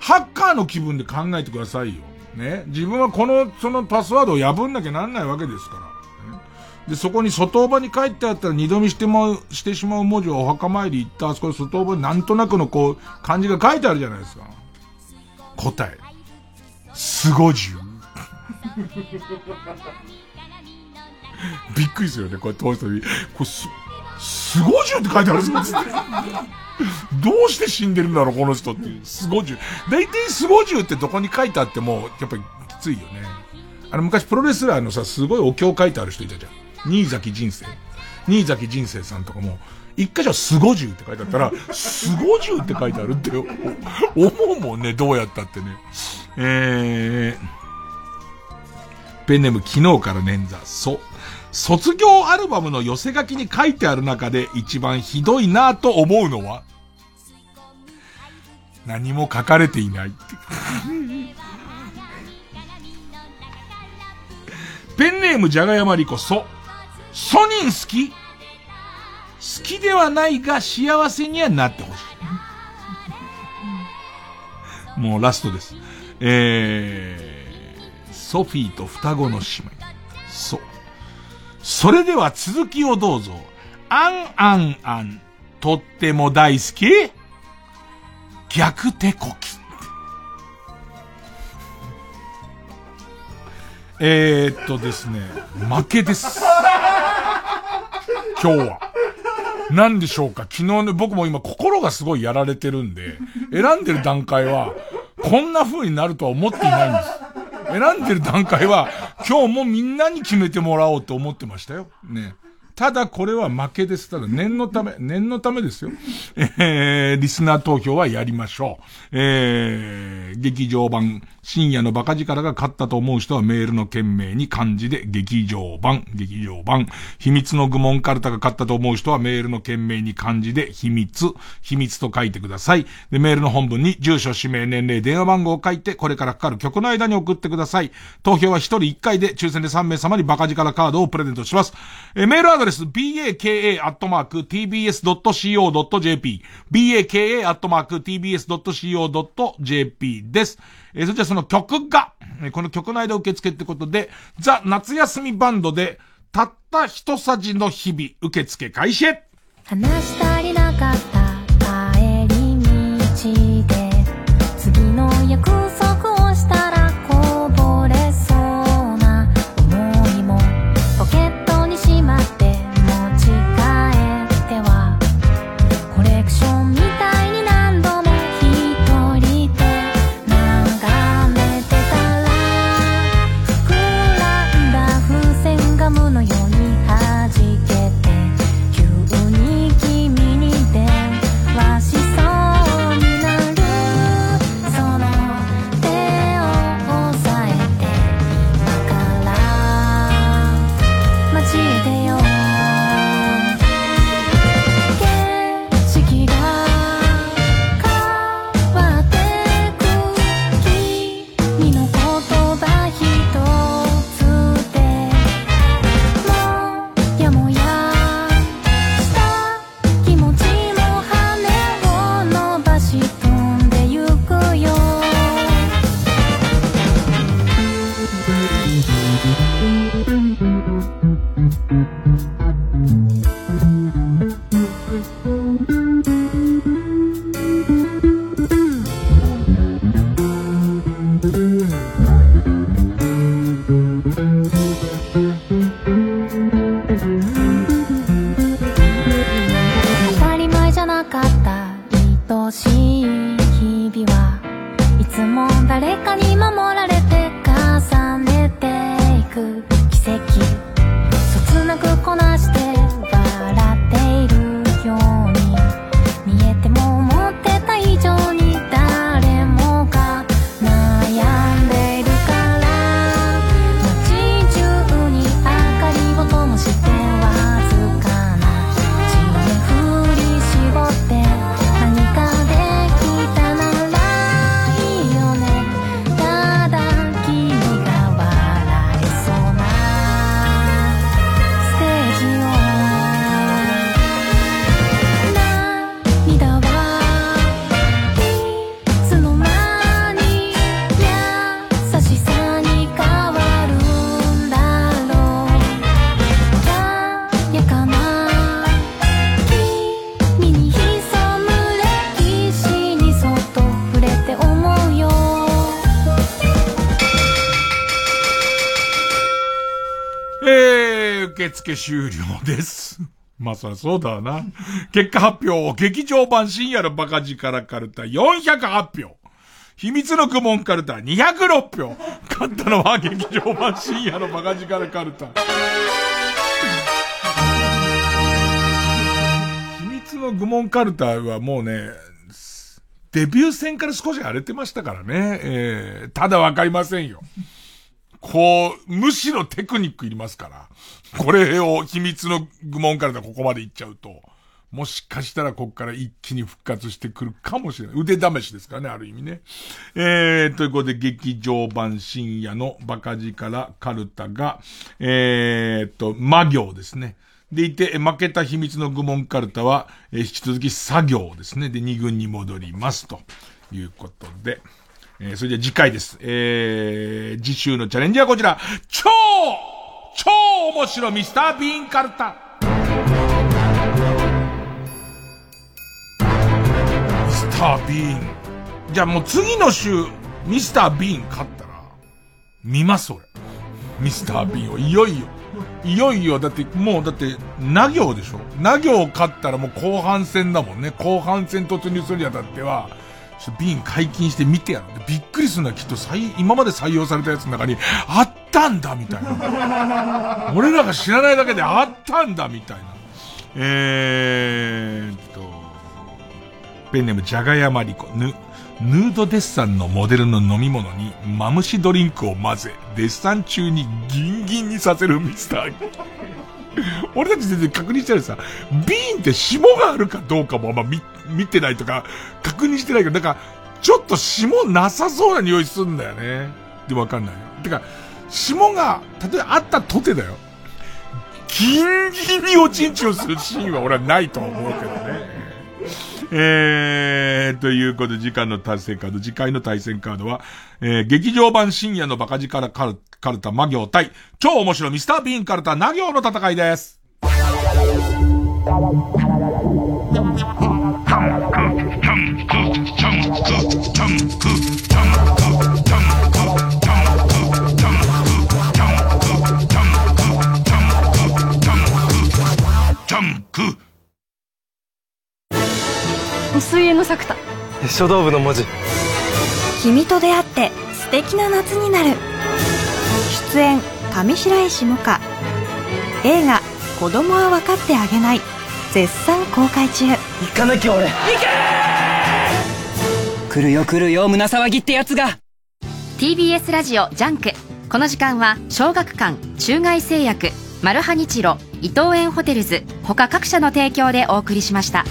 ハッカーの気分で考えてくださいよ。ね。自分はこの、そのパスワードを破んなきゃなんないわけですから。で、そこに外場に書いてあったら二度見してまう、してしまう文字をお墓参り行った、あそこで外場になんとなくのこう、漢字が書いてあるじゃないですか。答え。すごじゅう。びっくりするよね、これ通した時。これす、すごじゅうって書いてあるんですかどうして死んでるんだろう、この人って。すごじゅう。大体すごじゅうってどこに書いてあっても、やっぱりきついよね。あの昔プロレスラーのさ、すごいお経書いてある人いたじゃん。新崎人生。新崎人生さんとかも、一箇所すごじゅうって書いてあったら、すごじゅうって書いてあるって思うもんね、どうやったってね。えー、ペンネーム昨日から捻挫。そう、卒業アルバムの寄せ書きに書いてある中で一番ひどいなと思うのは？何も書かれていない。ペンネームじゃがやまりこそ。ソニン好き？好きではないが幸せにはなってほしい。もうラストです。えー、ソフィーと双子の姉妹。そう。それでは続きをどうぞ。あんあんあん。とっても大好き逆手こき。えー、っとですね、負けです。今日は。なんでしょうか？昨日ね、僕も今心がすごいやられてるんで、選んでる段階は、こんな風になるとは思っていないんです。選んでる段階は、今日もみんなに決めてもらおうと思ってましたよ。ね。ただこれは負けです。ただ念のため、念のためですよ。えー、リスナー投票はやりましょう。えー、劇場版、深夜のバカ力が勝ったと思う人はメールの件名に漢字で劇場版、劇場版、秘密の愚問カルタが勝ったと思う人はメールの件名に漢字で秘密、秘密と書いてください。で、メールの本文に住所、氏名、年齢、電話番号を書いて、これからかかる曲の間に送ってください。投票は1人1回で抽選で3名様にバカ力カードをプレゼントします。え、メールアドレス、baka.tbs.co.jp、baka.tbs.co.jp です。えー、それじゃその曲が、えこの曲の間受付ってことで、ザ・夏休みバンドで、たった一さじの日々、受付開始。話したりなかった帰り道で、次の約束付終了です。まあそりゃそうだな。結果発表、劇場版深夜のバカ力カルタ408票。秘密の愚問カルタ206票。勝ったのは劇場版深夜のバカ力カルタ。秘密の愚問カルタはもうね、デビュー戦から少し荒れてましたからね。えー、ただわかりませんよ。こう、むしろテクニックいりますから。これを秘密の愚問からだここまでいっちゃうと、もしかしたらここから一気に復活してくるかもしれない。腕試しですからね、ある意味ね。えー、ということで劇場版深夜のバカ力カルタが、えーと、魔行ですね。でいて、負けた秘密の愚問カルタは、えー引き続き作業ですね。で、二軍に戻ります。ということで。えー、それでは次回です。えー、次週のチャレンジはこちら。超超面白ミスター・ビーン・カルタ。ミスター・ビーン。じゃあもう次の週、ミスター・ビーン勝ったら、見ます俺。ミスター・ビーンを。いよいよ。いよいよ、だってもうだって、な行でしょな行勝ったらもう後半戦だもんね。後半戦突入するにあたっては、瓶解禁して見てやる。びっくりするのはきっと採、今まで採用されたやつの中に、あったんだみたいな。俺らが知らないだけであったんだみたいな。えーっと、ペンネームジャガヤマリコ、ぬ、ヌードデッサンのモデルの飲み物にマムシドリンクを混ぜ、デッサン中にギンギンにさせるミスター。俺たち全然確認してるさ、ビーンって霜があるかどうかもあんま見、見てないとか、確認してないけど、なんか、ちょっと霜なさそうな匂いすんだよね。でわかんないよ。てか、霜が、例えばあったとてだよ。ギンギンにおちんちをするシーンは俺はないと思うけどね。えー、ということで、次回の対戦カード、次回の対戦カードは、えー、劇場版深夜のバカ力カルカルタ魔行対、超面白ミスター・ビーンカルタ魔行の戦いです。水泳の作田書道部の文字君と出会って素敵な夏になる。出演上白石萌歌。映画「子供は分かってあげない」絶賛公開中。行かなきゃ俺。行け来るよ来るよ胸騒ぎってやつが。TBS ラジオジャンク。この時間は小学館中外製薬マルハニチロ伊藤園ホテルズ他各社の提供でお送りしました。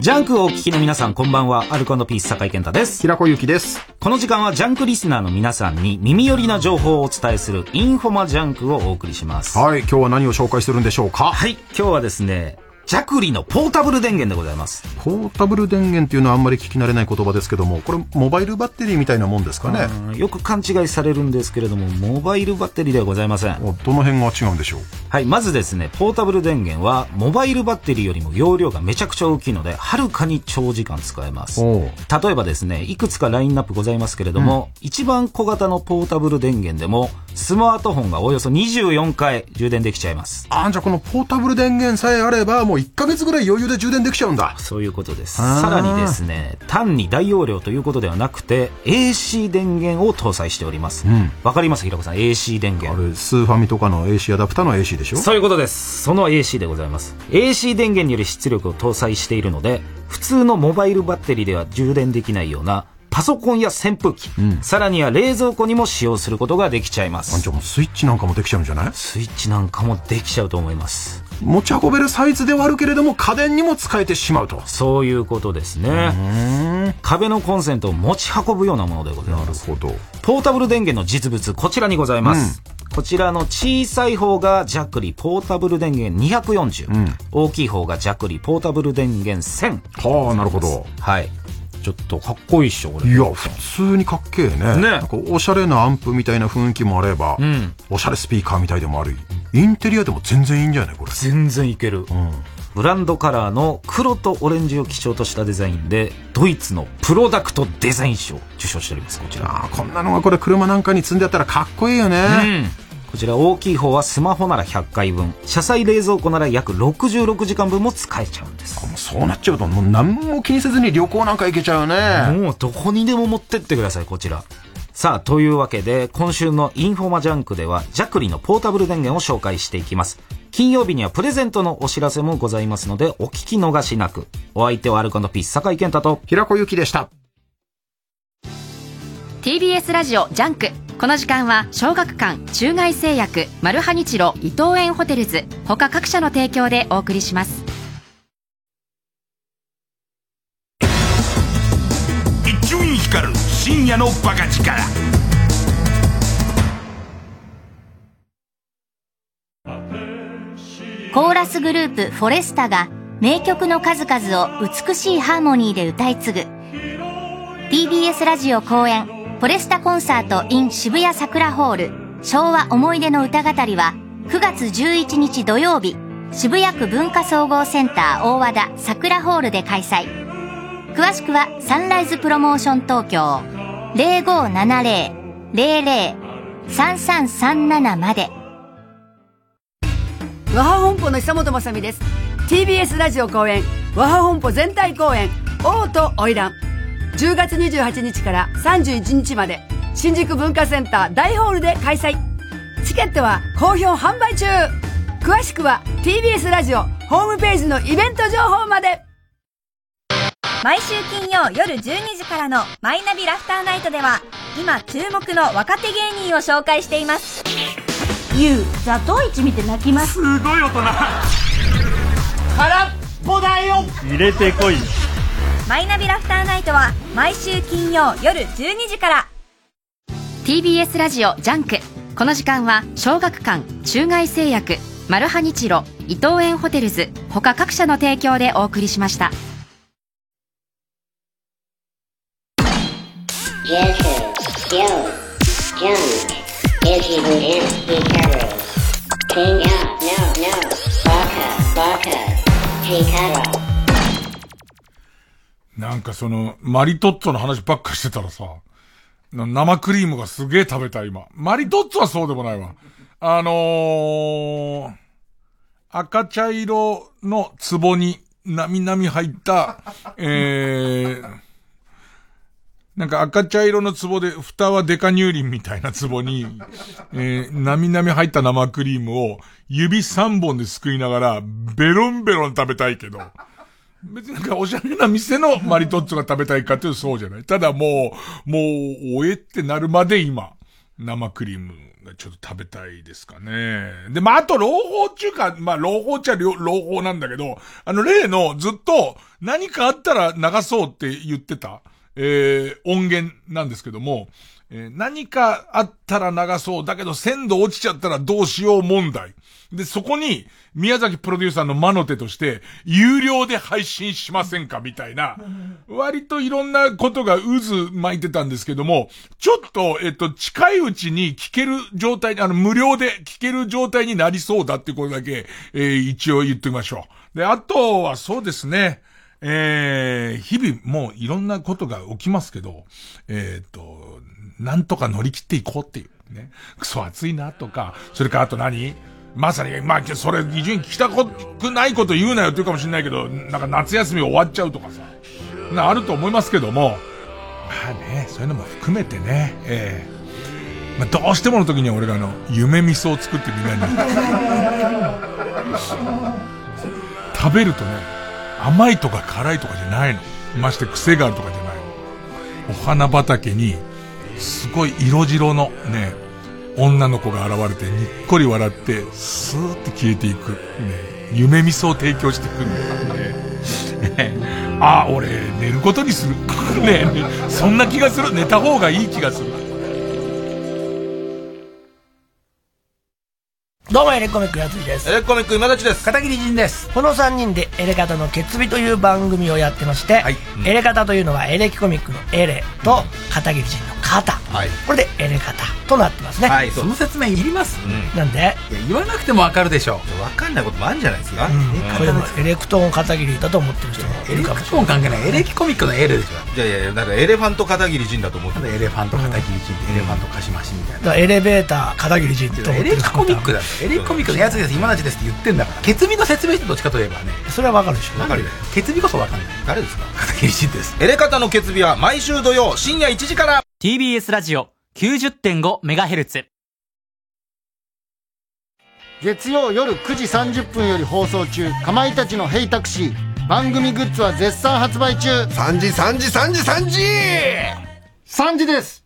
ジャンクをお聞きの皆さん、こんばんは。アルコピース坂井健太です。平子ゆきです。この時間はジャンクリスナーの皆さんに耳寄りな情報をお伝えするインフォマジャンクをお送りします。はい、今日は何を紹介するんでしょうか？はい、今日はですね、ジャクリのポータブル電源でございます。ポータブル電源っていうのはあんまり聞き慣れない言葉ですけども、これモバイルバッテリーみたいなもんですかね。よく勘違いされるんですけれども、モバイルバッテリーではございません。どの辺が違うんでしょう？はい、まずですね、ポータブル電源は、モバイルバッテリーよりも容量がめちゃくちゃ大きいので、はるかに長時間使えます。例えばですね、いくつかラインナップございますけれども、うん、一番小型のポータブル電源でも、スマートフォンがおよそ24回充電できちゃいます。あ、じゃあこのポータブル電源さえあれば、もう1ヶ月ぐらい余裕で充電できちゃうんだ。そういうことです。さらにですね、単に大容量ということではなくて、AC 電源を搭載しております。わ、うん、かります？平子さん、AC 電源。あれ、スーファミとかの AC アダプターの AC でしょ？そういうことです。その AC でございます。AC 電源により出力を搭載しているので、普通のモバイルバッテリーでは充電できないようなパソコンや扇風機、うん、さらには冷蔵庫にも使用することができちゃいますじゃあもうスイッチなんかもできちゃうんじゃない？スイッチなんかもできちゃうと思います持ち運べるサイズではあるけれども家電にも使えてしまうと。そういうことですね。壁のコンセントを持ち運ぶようなものでございます。なるほど。ポータブル電源の実物こちらにございます、うん、こちらの小さい方がジャクリポータブル電源240、うん、大きい方がジャクリポータブル電源1000はあなるほど。はいちょっとかっこいいっしょこれ。いや普通にかっけえね。ね。なんかおしゃれなアンプみたいな雰囲気もあれば、うん、おしゃれスピーカーみたいでもある。インテリアでも全然いいんじゃないこれ。全然いける、うん、ブランドカラーの黒とオレンジを基調としたデザインでドイツのプロダクトデザイン賞受賞しておりますこちら。あこんなのがこれ車なんかに積んであったらかっこいいよね、うんこちら大きい方はスマホなら100回分。車載冷蔵庫なら約66時間分も使えちゃうんです。もうそうなっちゃうともう何も気にせずに旅行なんか行けちゃうね。もうどこにでも持ってってくださいこちら。さあというわけで今週のインフォマジャンクではジャクリのポータブル電源を紹介していきます。金曜日にはプレゼントのお知らせもございますのでお聞き逃しなく。お相手はアルコピース酒井健太と平子祐希でした TBS ラジオジャンクこの時間は小学館中外製薬マルハニチロ伊藤園ホテルズ他各社の提供でお送りします。一丁院光る深夜のバカ力。コーラスグループフォレスタが名曲の数々を美しいハーモニーで歌い継ぐ。TBS ラジオ公演フォレスタコンサート in 渋谷桜ホール。昭和思い出の歌語は9月11日土曜日渋谷区文化総合センター大和田桜ホールで開催。詳しくはサンライズプロモーション東京。0570-00-3337まで。和ハ本舗の久本雅美です。TBS ラジオ公演和ハ本舗全体公演王と花魁10月28日から31日まで新宿文化センター大ホールで開催。チケットは好評販売中。詳しくは TBS ラジオホームページのイベント情報まで。毎週金曜夜12時からの「マイナビラフターナイト」では今注目の若手芸人を紹介しています。ゆうザトウイチ見て泣きます。すごい大人。空っぽだよ。入れてこいマイナビラフターナイトは毎週金曜夜12時から TBS ラジオジャンクこの時間は小学館中外製薬マルハニチロ伊藤園ホテルズ他各社の提供でお送りしましたなんかその、マリトッツォの話ばっかしてたらさ、生クリームがすげえ食べたい今。マリトッツォはそうでもないわ。あのー、赤茶色の壺になみなみ入った、えー、なんか赤茶色の壺で、蓋はデカ乳輪みたいな壺に、えー、なみなみ入った生クリームを指3本ですくいながら、ベロンベロン食べたいけど、別になんかおしゃれな店のマリトッツォが食べたいかっていうとそうじゃない。ただもう、もう、おえってなるまで今、生クリームがちょっと食べたいですかね。で、まあ、あと、朗報中か、まあ、朗報っちゃ朗報なんだけど、あの、例のずっと何かあったら流そうって言ってた、えー、音源なんですけども、えー、何かあったら流そう。だけど鮮度落ちちゃったらどうしよう問題。で、そこに、宮崎プロデューサーの魔の手として、有料で配信しませんかみたいな、割といろんなことが渦巻いてたんですけども、ちょっと、えっと、近いうちに聞ける状態、あの、無料で聞ける状態になりそうだってことだけ、えー、一応言ってみましょう。で、あとはそうですね、えー、日々もういろんなことが起きますけど、えっ、と、なんとか乗り切っていこうっていう。ね。クソ暑いなとか、それからあと何？まさに、まあ、それ、非常に聞きたくないこと言うなよって言うかもしれないけど、なんか夏休み終わっちゃうとかさ、な、あると思いますけども、まあね、そういうのも含めてね、ええー、まあ、どうしてもの時には俺があの、夢味噌を作ってみんなに。食べるとね、甘いとか辛いとかじゃないの。まして癖があるとかじゃないの。お花畑に、すごい色白のね、女の子が現れてにっこり笑って、スーって消えていく。ね、夢味噌を提供してくるんだね。ねあ、俺、寝ることにする。ね ね、そんな気がする。寝た方がいい気がする。どうもエレコミックやついです。エレコミック今立ちです。片桐仁です。この3人でエレカタの決日という番組をやってまして、はい。うん、エレカタというのはエレキコミックのエレと片桐仁の肩、はい、これでエレカタとなってますね。はいその説明いります、うん、なんで？いや言わなくてもわかるでしょう。わかんないこともあるんじゃないですか、うん、これもエレクトーン片桐だと思ってる人もエレクトーン関係ないエレキコミックのエレでしょ。いやいやだからエレファント片桐仁だと思ってエレファント片桐仁ってエレファントカシマシみたいな。エレベーター片桐仁ってエレキコミックだエレキコミックのやつです今立ですって言ってんだから。決日の説明してどっちかといえばね。それはわかるでしょ。わかるよ。決日こそわかんない。誰ですか？片桐仁ですエレカタの決日は毎週土曜深夜1時から。TBS ラジオ 90.5MHz 月曜夜9時30分より放送中。かまいたちの「ヘイタクシー」番組グッズは絶賛発売中。3時3時3時3時 !3 時です